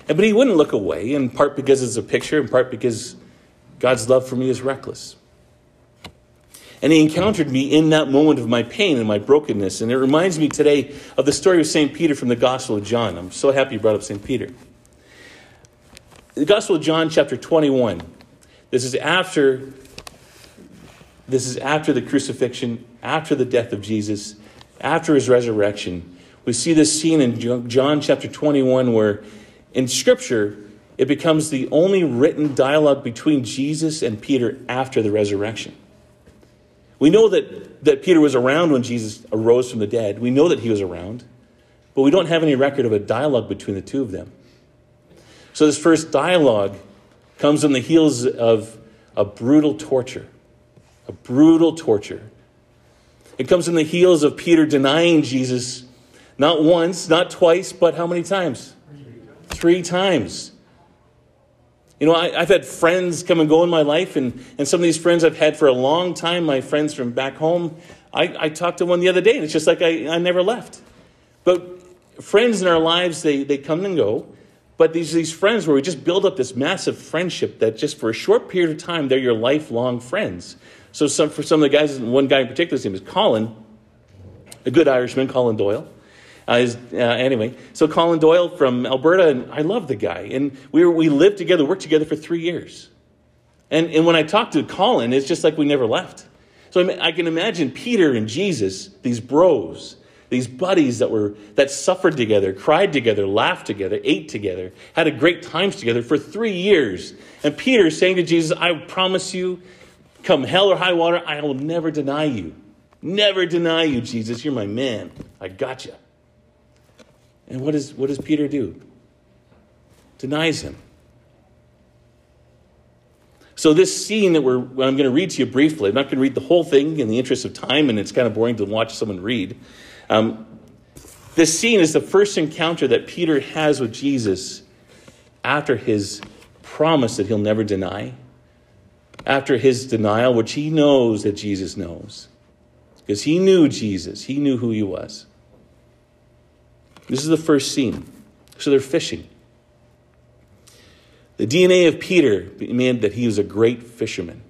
A: And, but he wouldn't look away, in part because it's a picture, in part because God's love for me is reckless. And he encountered me in that moment of my pain and my brokenness. And it reminds me today of the story of St. Peter from the Gospel of John. I'm so happy you brought up St. Peter. The Gospel of John, chapter 21. This is after this is after the crucifixion, after the death of Jesus, after his resurrection. We see this scene in John chapter 21 where in scripture it becomes the only written dialogue between Jesus and Peter after the resurrection. We know that, that Peter was around when Jesus arose from the dead. We know that he was around, but we don't have any record of a dialogue between the two of them. So, this first dialogue comes on the heels of a brutal torture. A brutal torture. It comes on the heels of Peter denying Jesus not once, not twice, but how many times? Three times. You know, I, have had friends come and go in my life, and, and some of these friends I've had for a long time, my friends from back home. I, I talked to one the other day, and it's just like I, I never left. But friends in our lives, they, they come and go. But these, these friends where we just build up this massive friendship that just for a short period of time, they're your lifelong friends. So some, for some of the guys, one guy in particular, his name is Colin, a good Irishman, Colin Doyle. Uh, is, uh, anyway, so Colin Doyle from Alberta, and I love the guy. And we, were, we lived together, worked together for three years. And, and when I talked to Colin, it's just like we never left. So I, I can imagine Peter and Jesus, these bros, these buddies that were that suffered together, cried together, laughed together, ate together, had a great times together for three years. And Peter saying to Jesus, I promise you, come hell or high water, I will never deny you. Never deny you, Jesus. You're my man. I got you. And what, is, what does Peter do? Denies him. So, this scene that we're, I'm going to read to you briefly, I'm not going to read the whole thing in the interest of time, and it's kind of boring to watch someone read. Um, this scene is the first encounter that Peter has with Jesus after his promise that he'll never deny. After his denial, which he knows that Jesus knows, because he knew Jesus, he knew who he was. This is the first scene. So they're fishing. The DNA of Peter meant that he was a great fisherman.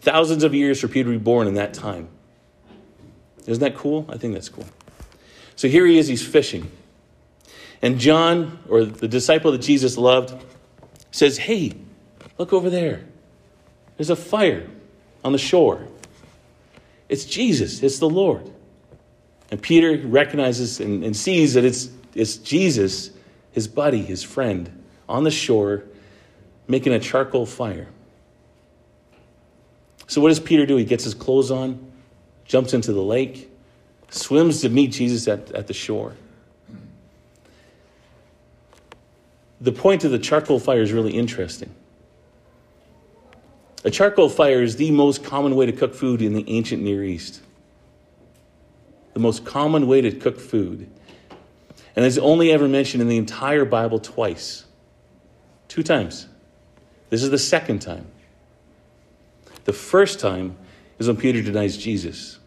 A: Thousands of years for Peter to be born in that time. Isn't that cool? I think that's cool. So here he is, he's fishing. And John, or the disciple that Jesus loved, says, Hey, look over there. There's a fire on the shore. It's Jesus, it's the Lord. And Peter recognizes and, and sees that it's, it's Jesus, his buddy, his friend, on the shore making a charcoal fire. So, what does Peter do? He gets his clothes on, jumps into the lake, swims to meet Jesus at, at the shore. The point of the charcoal fire is really interesting. A charcoal fire is the most common way to cook food in the ancient Near East. The most common way to cook food. And it's only ever mentioned in the entire Bible twice. Two times. This is the second time. The first time is when Peter denies Jesus.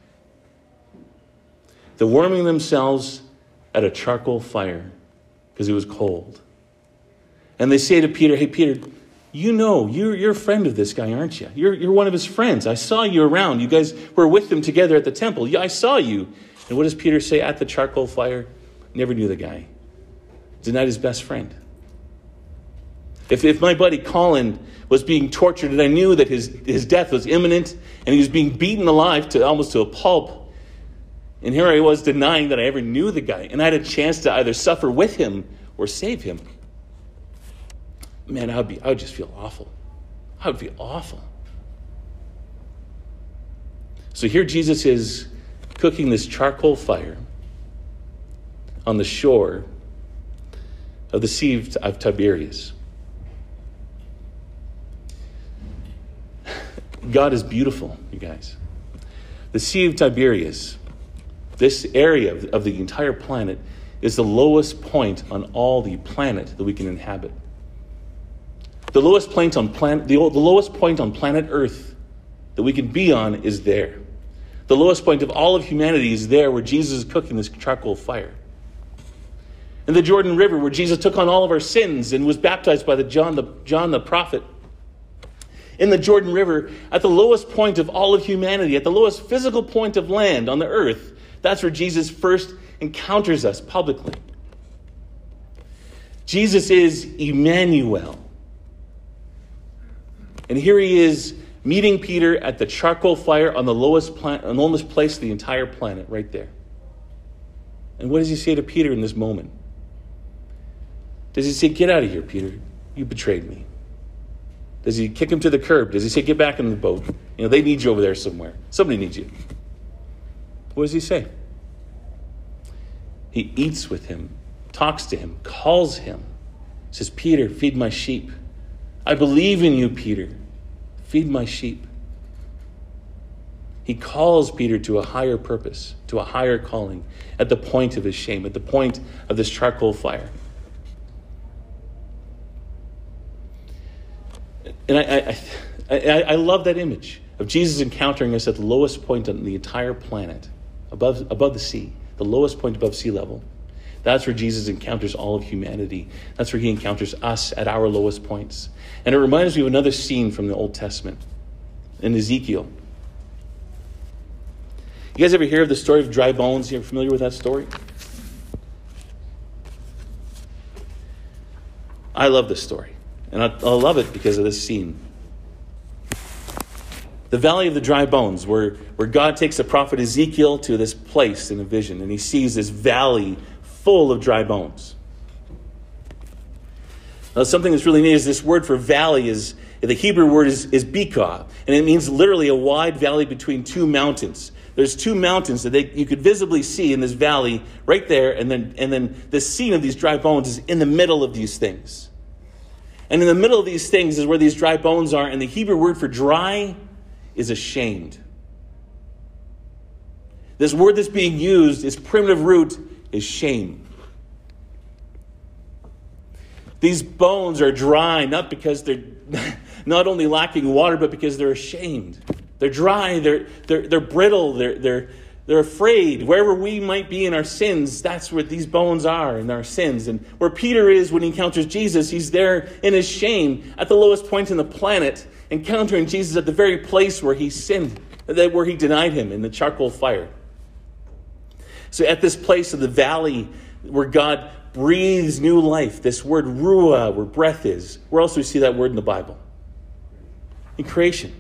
A: They're warming themselves at a charcoal fire because it was cold. And they say to Peter, Hey, Peter, you know, you're, you're a friend of this guy, aren't you? You're, you're one of his friends. I saw you around. You guys were with him together at the temple. Yeah, I saw you. And what does Peter say at the charcoal fire? Never knew the guy. Denied his best friend. If, if my buddy Colin was being tortured and I knew that his, his death was imminent and he was being beaten alive to almost to a pulp, and here I was denying that I ever knew the guy, and I had a chance to either suffer with him or save him, man, I would, be, I would just feel awful. I would feel awful. So here Jesus is cooking this charcoal fire on the shore of the Sea of Tiberias. God is beautiful, you guys. The Sea of Tiberias, this area of, of the entire planet, is the lowest point on all the planet that we can inhabit. The lowest point on planet, the, the lowest point on planet Earth that we can be on is there. The lowest point of all of humanity is there where Jesus is cooking this charcoal fire. In the Jordan River, where Jesus took on all of our sins and was baptized by the John the, John the prophet in the Jordan River at the lowest point of all of humanity, at the lowest physical point of land on the earth. That's where Jesus first encounters us publicly. Jesus is Emmanuel. And here he is meeting Peter at the charcoal fire on the lowest, plant, on lowest place of the entire planet, right there. And what does he say to Peter in this moment? Does he say, Get out of here, Peter? You betrayed me. Does he kick him to the curb? Does he say, Get back in the boat? You know, they need you over there somewhere. Somebody needs you. What does he say? He eats with him, talks to him, calls him, says, Peter, feed my sheep. I believe in you, Peter. Feed my sheep. He calls Peter to a higher purpose, to a higher calling, at the point of his shame, at the point of this charcoal fire. And I, I, I, I, love that image of Jesus encountering us at the lowest point on the entire planet, above, above the sea, the lowest point above sea level. That's where Jesus encounters all of humanity. That's where he encounters us at our lowest points. And it reminds me of another scene from the Old Testament in Ezekiel. You guys ever hear of the story of dry bones? You ever familiar with that story? I love this story. And I, I love it because of this scene. The valley of the dry bones, where, where God takes the prophet Ezekiel to this place in a vision, and he sees this valley full of dry bones. Now, something that's really neat is this word for valley is the Hebrew word is, is bikah, and it means literally a wide valley between two mountains. There's two mountains that they, you could visibly see in this valley right there, and then, and then the scene of these dry bones is in the middle of these things. And in the middle of these things is where these dry bones are, and the Hebrew word for dry is ashamed. This word that's being used, its primitive root is shame. These bones are dry, not because they're not only lacking water, but because they're ashamed. They're dry, they're, they're, they're brittle, they're, they're, they're afraid. Wherever we might be in our sins, that's where these bones are in our sins. And where Peter is when he encounters Jesus, he's there in his shame at the lowest point in the planet, encountering Jesus at the very place where he sinned, where he denied him in the charcoal fire. So at this place of the valley where God breathes new life, this word ruah, where breath is, where else do we see that word in the Bible? In creation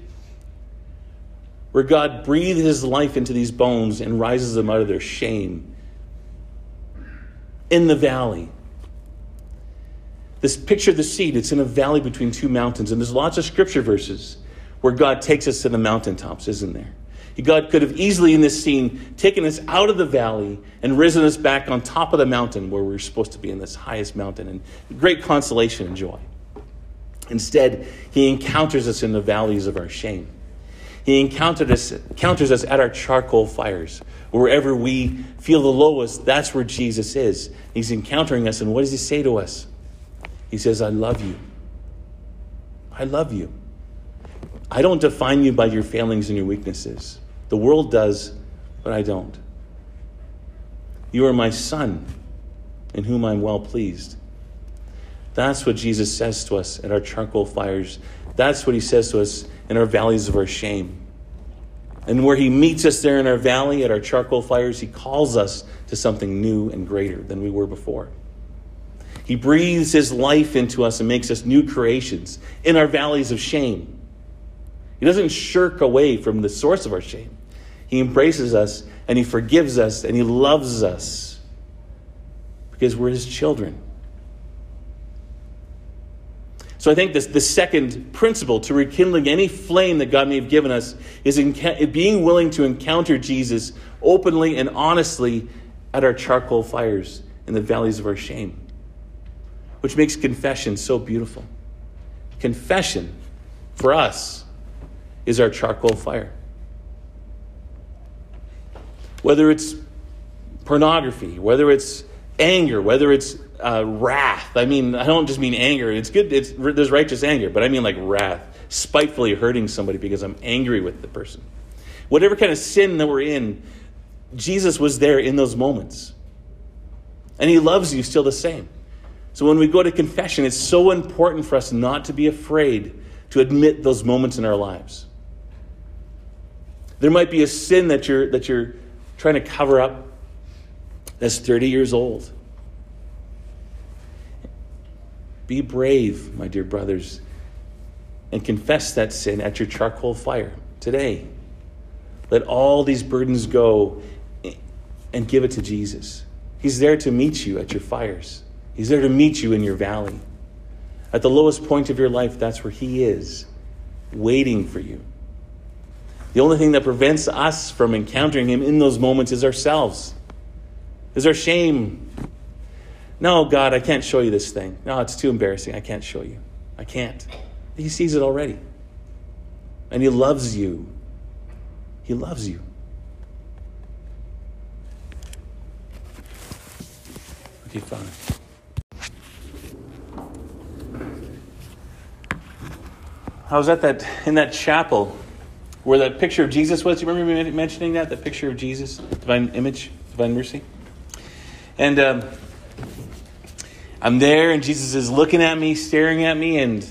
A: where God breathes his life into these bones and rises them out of their shame. In the valley. This picture of the seed, it's in a valley between two mountains. And there's lots of scripture verses where God takes us to the mountaintops, isn't there? God could have easily, in this scene, taken us out of the valley and risen us back on top of the mountain where we are supposed to be in this highest mountain and great consolation and joy. Instead, he encounters us in the valleys of our shame. He encountered us, encounters us at our charcoal fires. Wherever we feel the lowest, that's where Jesus is. He's encountering us, and what does he say to us? He says, I love you. I love you. I don't define you by your failings and your weaknesses. The world does, but I don't. You are my son, in whom I'm well pleased. That's what Jesus says to us at our charcoal fires. That's what he says to us in our valleys of our shame. And where he meets us there in our valley at our charcoal fires, he calls us to something new and greater than we were before. He breathes his life into us and makes us new creations in our valleys of shame. He doesn't shirk away from the source of our shame. He embraces us and he forgives us and he loves us because we're his children. So I think this, the second principle to rekindling any flame that God may have given us is in, being willing to encounter Jesus openly and honestly at our charcoal fires in the valleys of our shame, which makes confession so beautiful. Confession for us is our charcoal fire. Whether it's pornography, whether it's anger, whether it's uh, wrath. I mean, I don't just mean anger. It's good. It's, there's righteous anger, but I mean like wrath, spitefully hurting somebody because I'm angry with the person. Whatever kind of sin that we're in, Jesus was there in those moments. And he loves you still the same. So when we go to confession, it's so important for us not to be afraid to admit those moments in our lives. There might be a sin that you're, that you're trying to cover up that's 30 years old. Be brave, my dear brothers, and confess that sin at your charcoal fire today. Let all these burdens go eh, and give it to Jesus. He's there to meet you at your fires, He's there to meet you in your valley. At the lowest point of your life, that's where He is, waiting for you. The only thing that prevents us from encountering Him in those moments is ourselves, is our shame, no, God, I can't show you this thing. No, it's too embarrassing. I can't show you. I can't. He sees it already. And He loves you. He loves you. Okay, fine. I was at that in that chapel where that picture of Jesus was. You remember me mentioning that? That picture of Jesus, divine image, divine mercy. And um, I'm there, and Jesus is looking at me, staring at me, and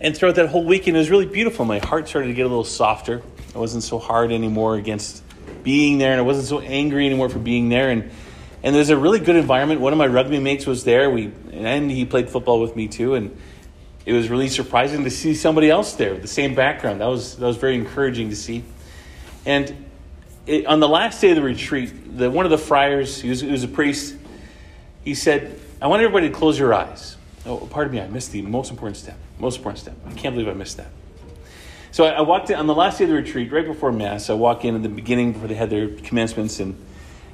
A: and throughout that whole weekend, it was really beautiful. My heart started to get a little softer. I wasn't so hard anymore against being there, and I wasn't so angry anymore for being there. And and there's a really good environment. One of my rugby mates was there. We and he played football with me too, and it was really surprising to see somebody else there with the same background. That was that was very encouraging to see. And it, on the last day of the retreat, the one of the friars, he was, he was a priest, he said, I want everybody to close your eyes. Oh, pardon me, I missed the most important step. Most important step. I can't believe I missed that. So I, I walked in on the last day of the retreat, right before Mass. I walk in at the beginning before they had their commencements, and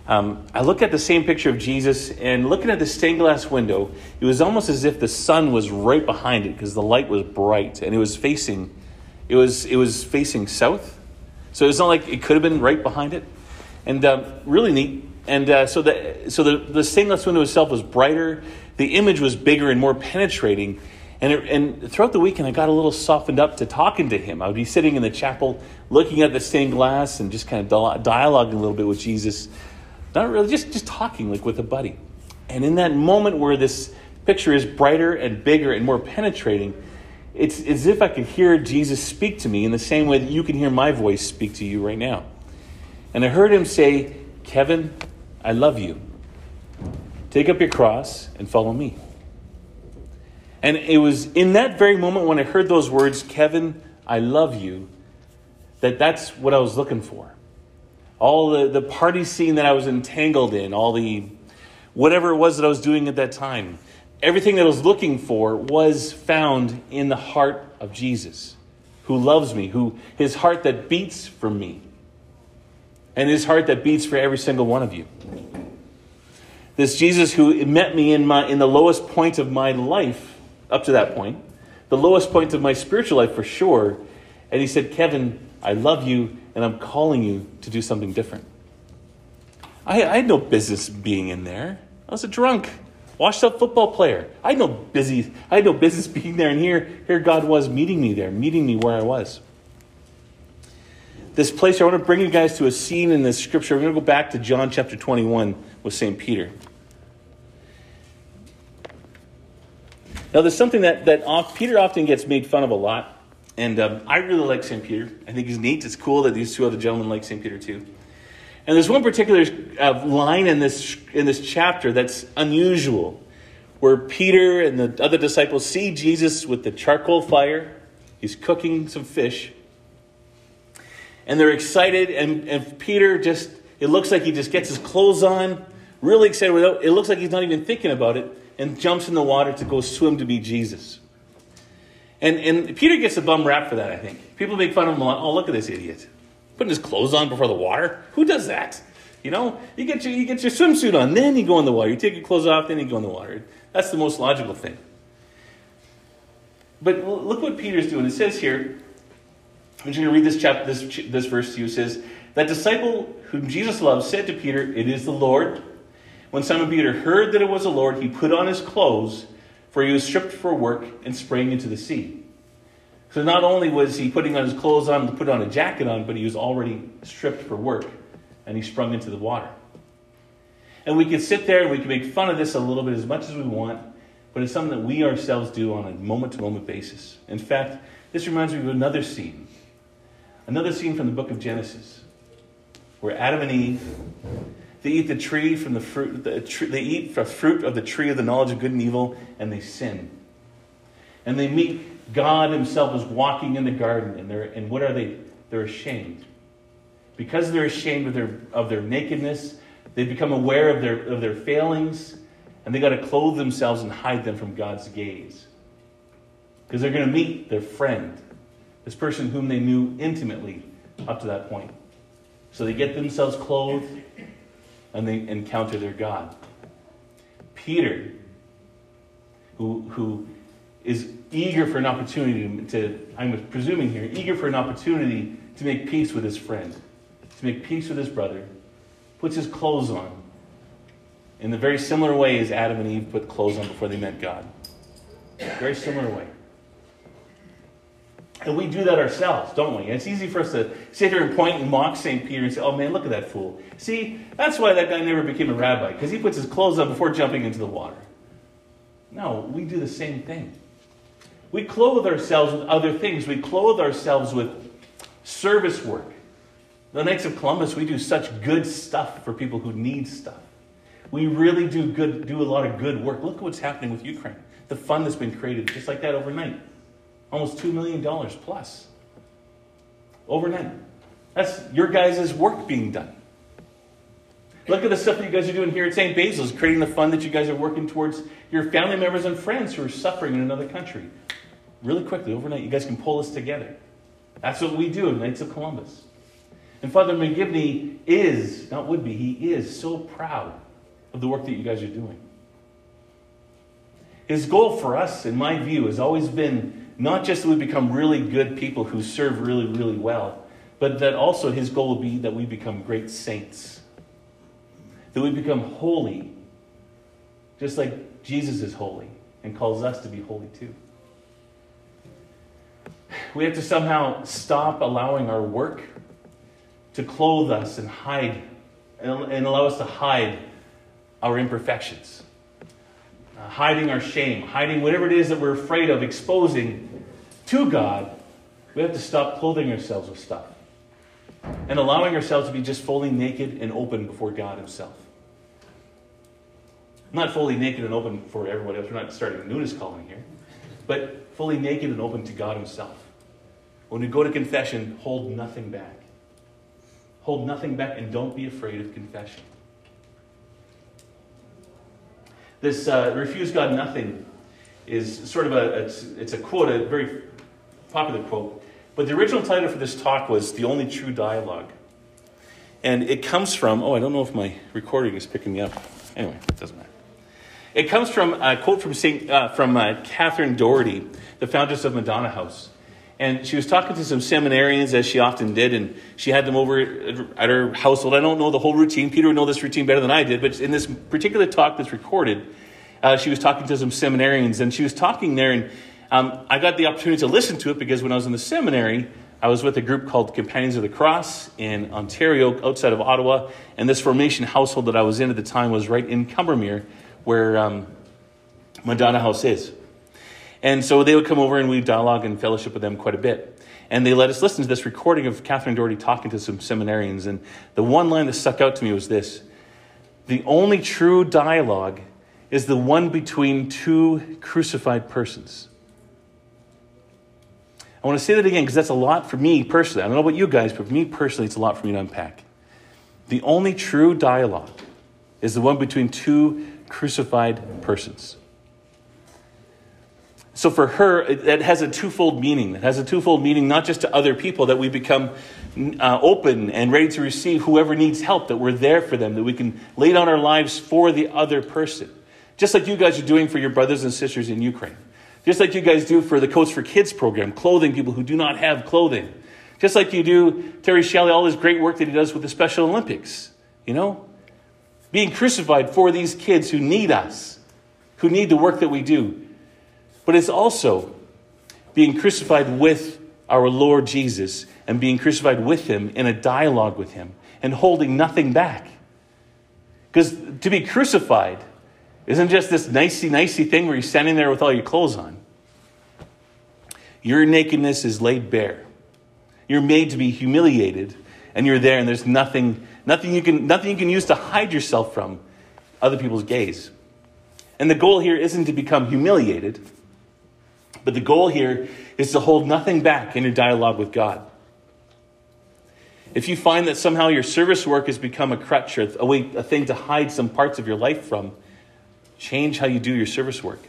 A: um, I look at the same picture of Jesus, and looking at the stained glass window, it was almost as if the sun was right behind it because the light was bright, and it was facing, it was it was facing south. So it's not like it could have been right behind it. And uh, really neat and uh, so the so the, the stained glass window itself was brighter. The image was bigger and more penetrating. And, it, and throughout the weekend, I got a little softened up to talking to him. I would be sitting in the chapel, looking at the stained glass, and just kind of dialoguing a little bit with Jesus. Not really, just just talking like with a buddy. And in that moment where this picture is brighter and bigger and more penetrating, it's as if I could hear Jesus speak to me in the same way that you can hear my voice speak to you right now. And I heard him say, Kevin, I love you. Take up your cross and follow me. And it was in that very moment when I heard those words, Kevin, I love you, that that's what I was looking for. All the, the party scene that I was entangled in, all the whatever it was that I was doing at that time, everything that I was looking for was found in the heart of Jesus, who loves me, who his heart that beats for me, and his heart that beats for every single one of you. This Jesus who met me in my in the lowest point of my life up to that point, the lowest point of my spiritual life for sure, and he said, "Kevin, I love you and I'm calling you to do something different." I, I had no business being in there. I was a drunk washed up football player. I had no busy, I had no business being there, and here, here God was meeting me there, meeting me where I was. This place, I want to bring you guys to a scene in this scripture. We're going to go back to John chapter 21 with St. Peter. Now, there's something that, that off, Peter often gets made fun of a lot, and um, I really like St. Peter. I think he's neat. It's cool that these two other gentlemen like St. Peter too. And there's one particular uh, line in this, in this chapter that's unusual, where Peter and the other disciples see Jesus with the charcoal fire. He's cooking some fish. And they're excited, and, and Peter just, it looks like he just gets his clothes on, really excited. Without, it looks like he's not even thinking about it, and jumps in the water to go swim to meet Jesus. And, and Peter gets a bum rap for that, I think. People make fun of him a lot. Oh, look at this idiot putting his clothes on before the water. Who does that? You know, you get your you get your swimsuit on, then you go in the water. You take your clothes off, then you go in the water. That's the most logical thing. But look what Peter's doing. It says here, I'm just going to read this chapter, this this verse to you. It says that disciple whom Jesus loved said to Peter, "It is the Lord." When Simon Peter heard that it was the Lord, he put on his clothes, for he was stripped for work, and sprang into the sea. So not only was he putting on his clothes on to put on a jacket on, but he was already stripped for work and he sprung into the water. And we can sit there and we can make fun of this a little bit as much as we want, but it's something that we ourselves do on a moment to moment basis. In fact, this reminds me of another scene. Another scene from the book of Genesis, where Adam and Eve they eat the tree from the fruit. The they eat the fruit of the tree of the knowledge of good and evil, and they sin. And they meet God Himself is walking in the garden, and, they're, and what are they? They're ashamed. Because they're ashamed of their, of their nakedness, they become aware of their, of their failings, and they got to clothe themselves and hide them from God's gaze. Because they're going to meet their friend, this person whom they knew intimately up to that point. So they get themselves clothed and they encounter their God. Peter, who, who is eager for an opportunity to, I'm presuming here, eager for an opportunity to make peace with his friend, to make peace with his brother, puts his clothes on in the very similar way as Adam and Eve put clothes on before they met God. Very similar way. And we do that ourselves, don't we? And it's easy for us to sit here and point and mock St. Peter and say, oh man, look at that fool. See, that's why that guy never became a rabbi, because he puts his clothes on before jumping into the water. No, we do the same thing. We clothe ourselves with other things. We clothe ourselves with service work. The Knights of Columbus, we do such good stuff for people who need stuff. We really do good, do a lot of good work. Look at what's happening with Ukraine. The fund that's been created just like that overnight. Almost $2 million plus. Overnight. That's your guys' work being done. Look at the stuff that you guys are doing here at St. Basil's, creating the fund that you guys are working towards your family members and friends who are suffering in another country really quickly, overnight, you guys can pull this together. That's what we do in Knights of Columbus. And Father McGivney is, not would be, he is so proud of the work that you guys are doing. His goal for us, in my view, has always been not just that we become really good people who serve really, really well, but that also his goal would be that we become great saints. that we become holy, just like Jesus is holy and calls us to be holy too. We have to somehow stop allowing our work to clothe us and hide and allow us to hide our imperfections, uh, hiding our shame, hiding whatever it is that we're afraid of exposing to God. We have to stop clothing ourselves with stuff and allowing ourselves to be just fully naked and open before God Himself. Not fully naked and open for everybody else. We're not starting a nudist calling here. But fully naked and open to God Himself. When we go to confession, hold nothing back. Hold nothing back and don't be afraid of confession. This uh, refuse God nothing is sort of a, it's, it's a quote, a very popular quote. But the original title for this talk was The Only True Dialogue. And it comes from, oh, I don't know if my recording is picking me up. Anyway, it doesn't matter. It comes from a quote from, Saint, uh, from uh, Catherine Doherty, the foundress of Madonna House. And she was talking to some seminarians, as she often did, and she had them over at her household. I don't know the whole routine. Peter would know this routine better than I did, but in this particular talk that's recorded, uh, she was talking to some seminarians, and she was talking there, and um, I got the opportunity to listen to it because when I was in the seminary, I was with a group called Companions of the Cross in Ontario, outside of Ottawa, and this formation household that I was in at the time was right in Combermere where um, Madonna House is. And so they would come over and we'd dialogue and fellowship with them quite a bit. And they let us listen to this recording of Catherine Doherty talking to some seminarians. And the one line that stuck out to me was this The only true dialogue is the one between two crucified persons. I want to say that again because that's a lot for me personally. I don't know about you guys, but for me personally, it's a lot for me to unpack. The only true dialogue is the one between two crucified persons. So for her, it, has a twofold meaning. It has a twofold meaning, not just to other people, that we become uh, open and ready to receive whoever needs help, that we're there for them, that we can lay down our lives for the other person. Just like you guys are doing for your brothers and sisters in Ukraine. Just like you guys do for the Coats for Kids program, clothing people who do not have clothing. Just like you do, Terry Shelley, all his great work that he does with the Special Olympics. You know? Being crucified for these kids who need us, who need the work that we do but it's also being crucified with our Lord Jesus and being crucified with him in a dialogue with him and holding nothing back. Because to be crucified isn't just this nicey nicey thing where you're standing there with all your clothes on. Your nakedness is laid bare. You're made to be humiliated, and you're there, and there's nothing, nothing, you can, nothing you can use to hide yourself from other people's gaze. And the goal here isn't to become humiliated, but the goal here is to hold nothing back in your dialogue with God. If you find that somehow your service work has become a crutch or a, way, a thing to hide some parts of your life from, change how you do your service work.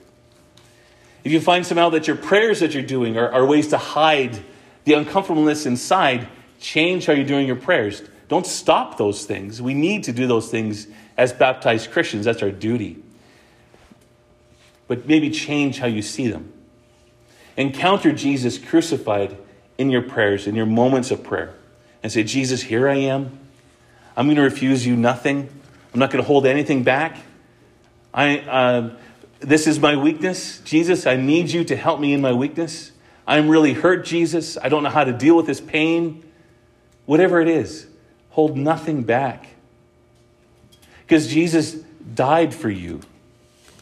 A: If you find somehow that your prayers that you're doing are, are ways to hide the uncomfortableness inside, change how you're doing your prayers. Don't stop those things. We need to do those things as baptized Christians. That's our duty. But maybe change how you see them. Encounter Jesus crucified in your prayers, in your moments of prayer, and say, Jesus, here I am. I'm going to refuse you nothing. I'm not going to hold anything back. I, uh, this is my weakness. Jesus, I need you to help me in my weakness. I'm really hurt, Jesus. I don't know how to deal with this pain. Whatever it is, hold nothing back. Because Jesus died for you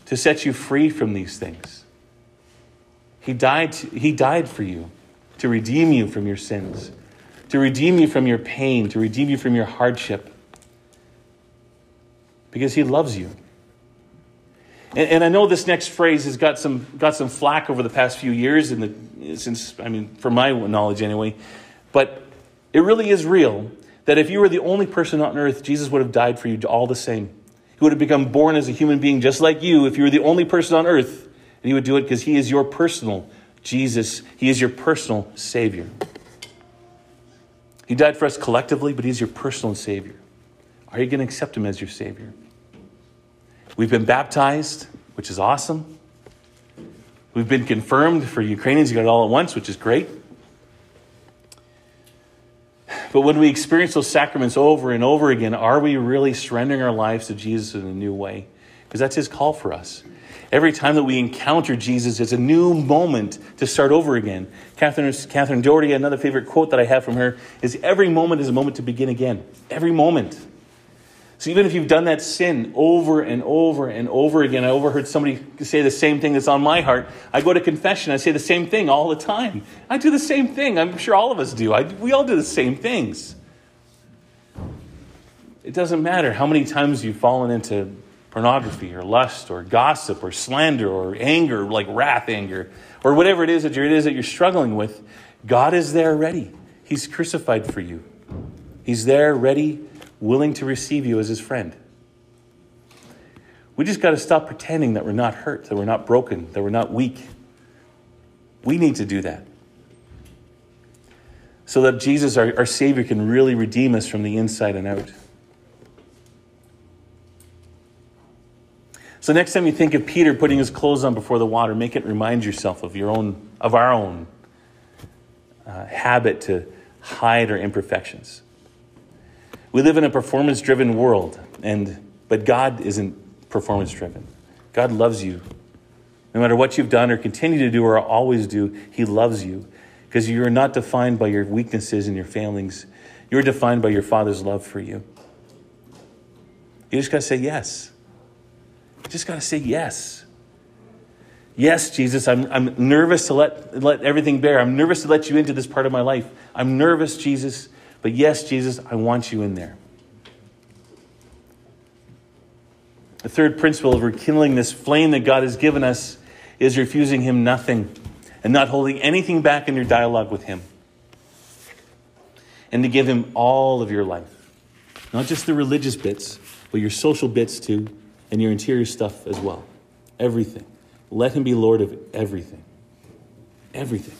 A: to set you free from these things. He died, to, he died for you to redeem you from your sins, to redeem you from your pain, to redeem you from your hardship. Because he loves you. And, and I know this next phrase has got some, got some flack over the past few years, in the, since, I mean, from my knowledge anyway. But it really is real that if you were the only person on earth, Jesus would have died for you all the same. He would have become born as a human being just like you if you were the only person on earth and he would do it because he is your personal Jesus. He is your personal Savior. He died for us collectively, but he's your personal Savior. Are you going to accept him as your Savior? We've been baptized, which is awesome. We've been confirmed for Ukrainians. You got it all at once, which is great. But when we experience those sacraments over and over again, are we really surrendering our lives to Jesus in a new way? Because that's his call for us. Every time that we encounter Jesus, it's a new moment to start over again. Catherine, Catherine Doherty, another favorite quote that I have from her is every moment is a moment to begin again. Every moment. So even if you've done that sin over and over and over again, I overheard somebody say the same thing that's on my heart. I go to confession, I say the same thing all the time. I do the same thing. I'm sure all of us do. I, we all do the same things. It doesn't matter how many times you've fallen into pornography or lust or gossip or slander or anger, like wrath anger, or whatever it is that it is that you're struggling with. God is there ready. He's crucified for you. He's there ready willing to receive you as his friend. We just got to stop pretending that we're not hurt, that we're not broken, that we're not weak. We need to do that. So that Jesus, our, our Savior, can really redeem us from the inside and out. So next time you think of Peter putting his clothes on before the water, make it remind yourself of your own, of our own uh, habit to hide our imperfections. We live in a performance driven world, and, but God isn't performance driven. God loves you. No matter what you've done or continue to do or always do, He loves you because you are not defined by your weaknesses and your failings. You're defined by your Father's love for you. You just got to say yes. Just got to say yes. Yes, Jesus, I'm, I'm nervous to let, let everything bear. I'm nervous to let you into this part of my life. I'm nervous, Jesus, but yes, Jesus, I want you in there. The third principle of rekindling this flame that God has given us is refusing Him nothing and not holding anything back in your dialogue with Him. And to give Him all of your life. Not just the religious bits, but your social bits too, and your interior stuff as well. Everything. Let Him be Lord of everything. Everything.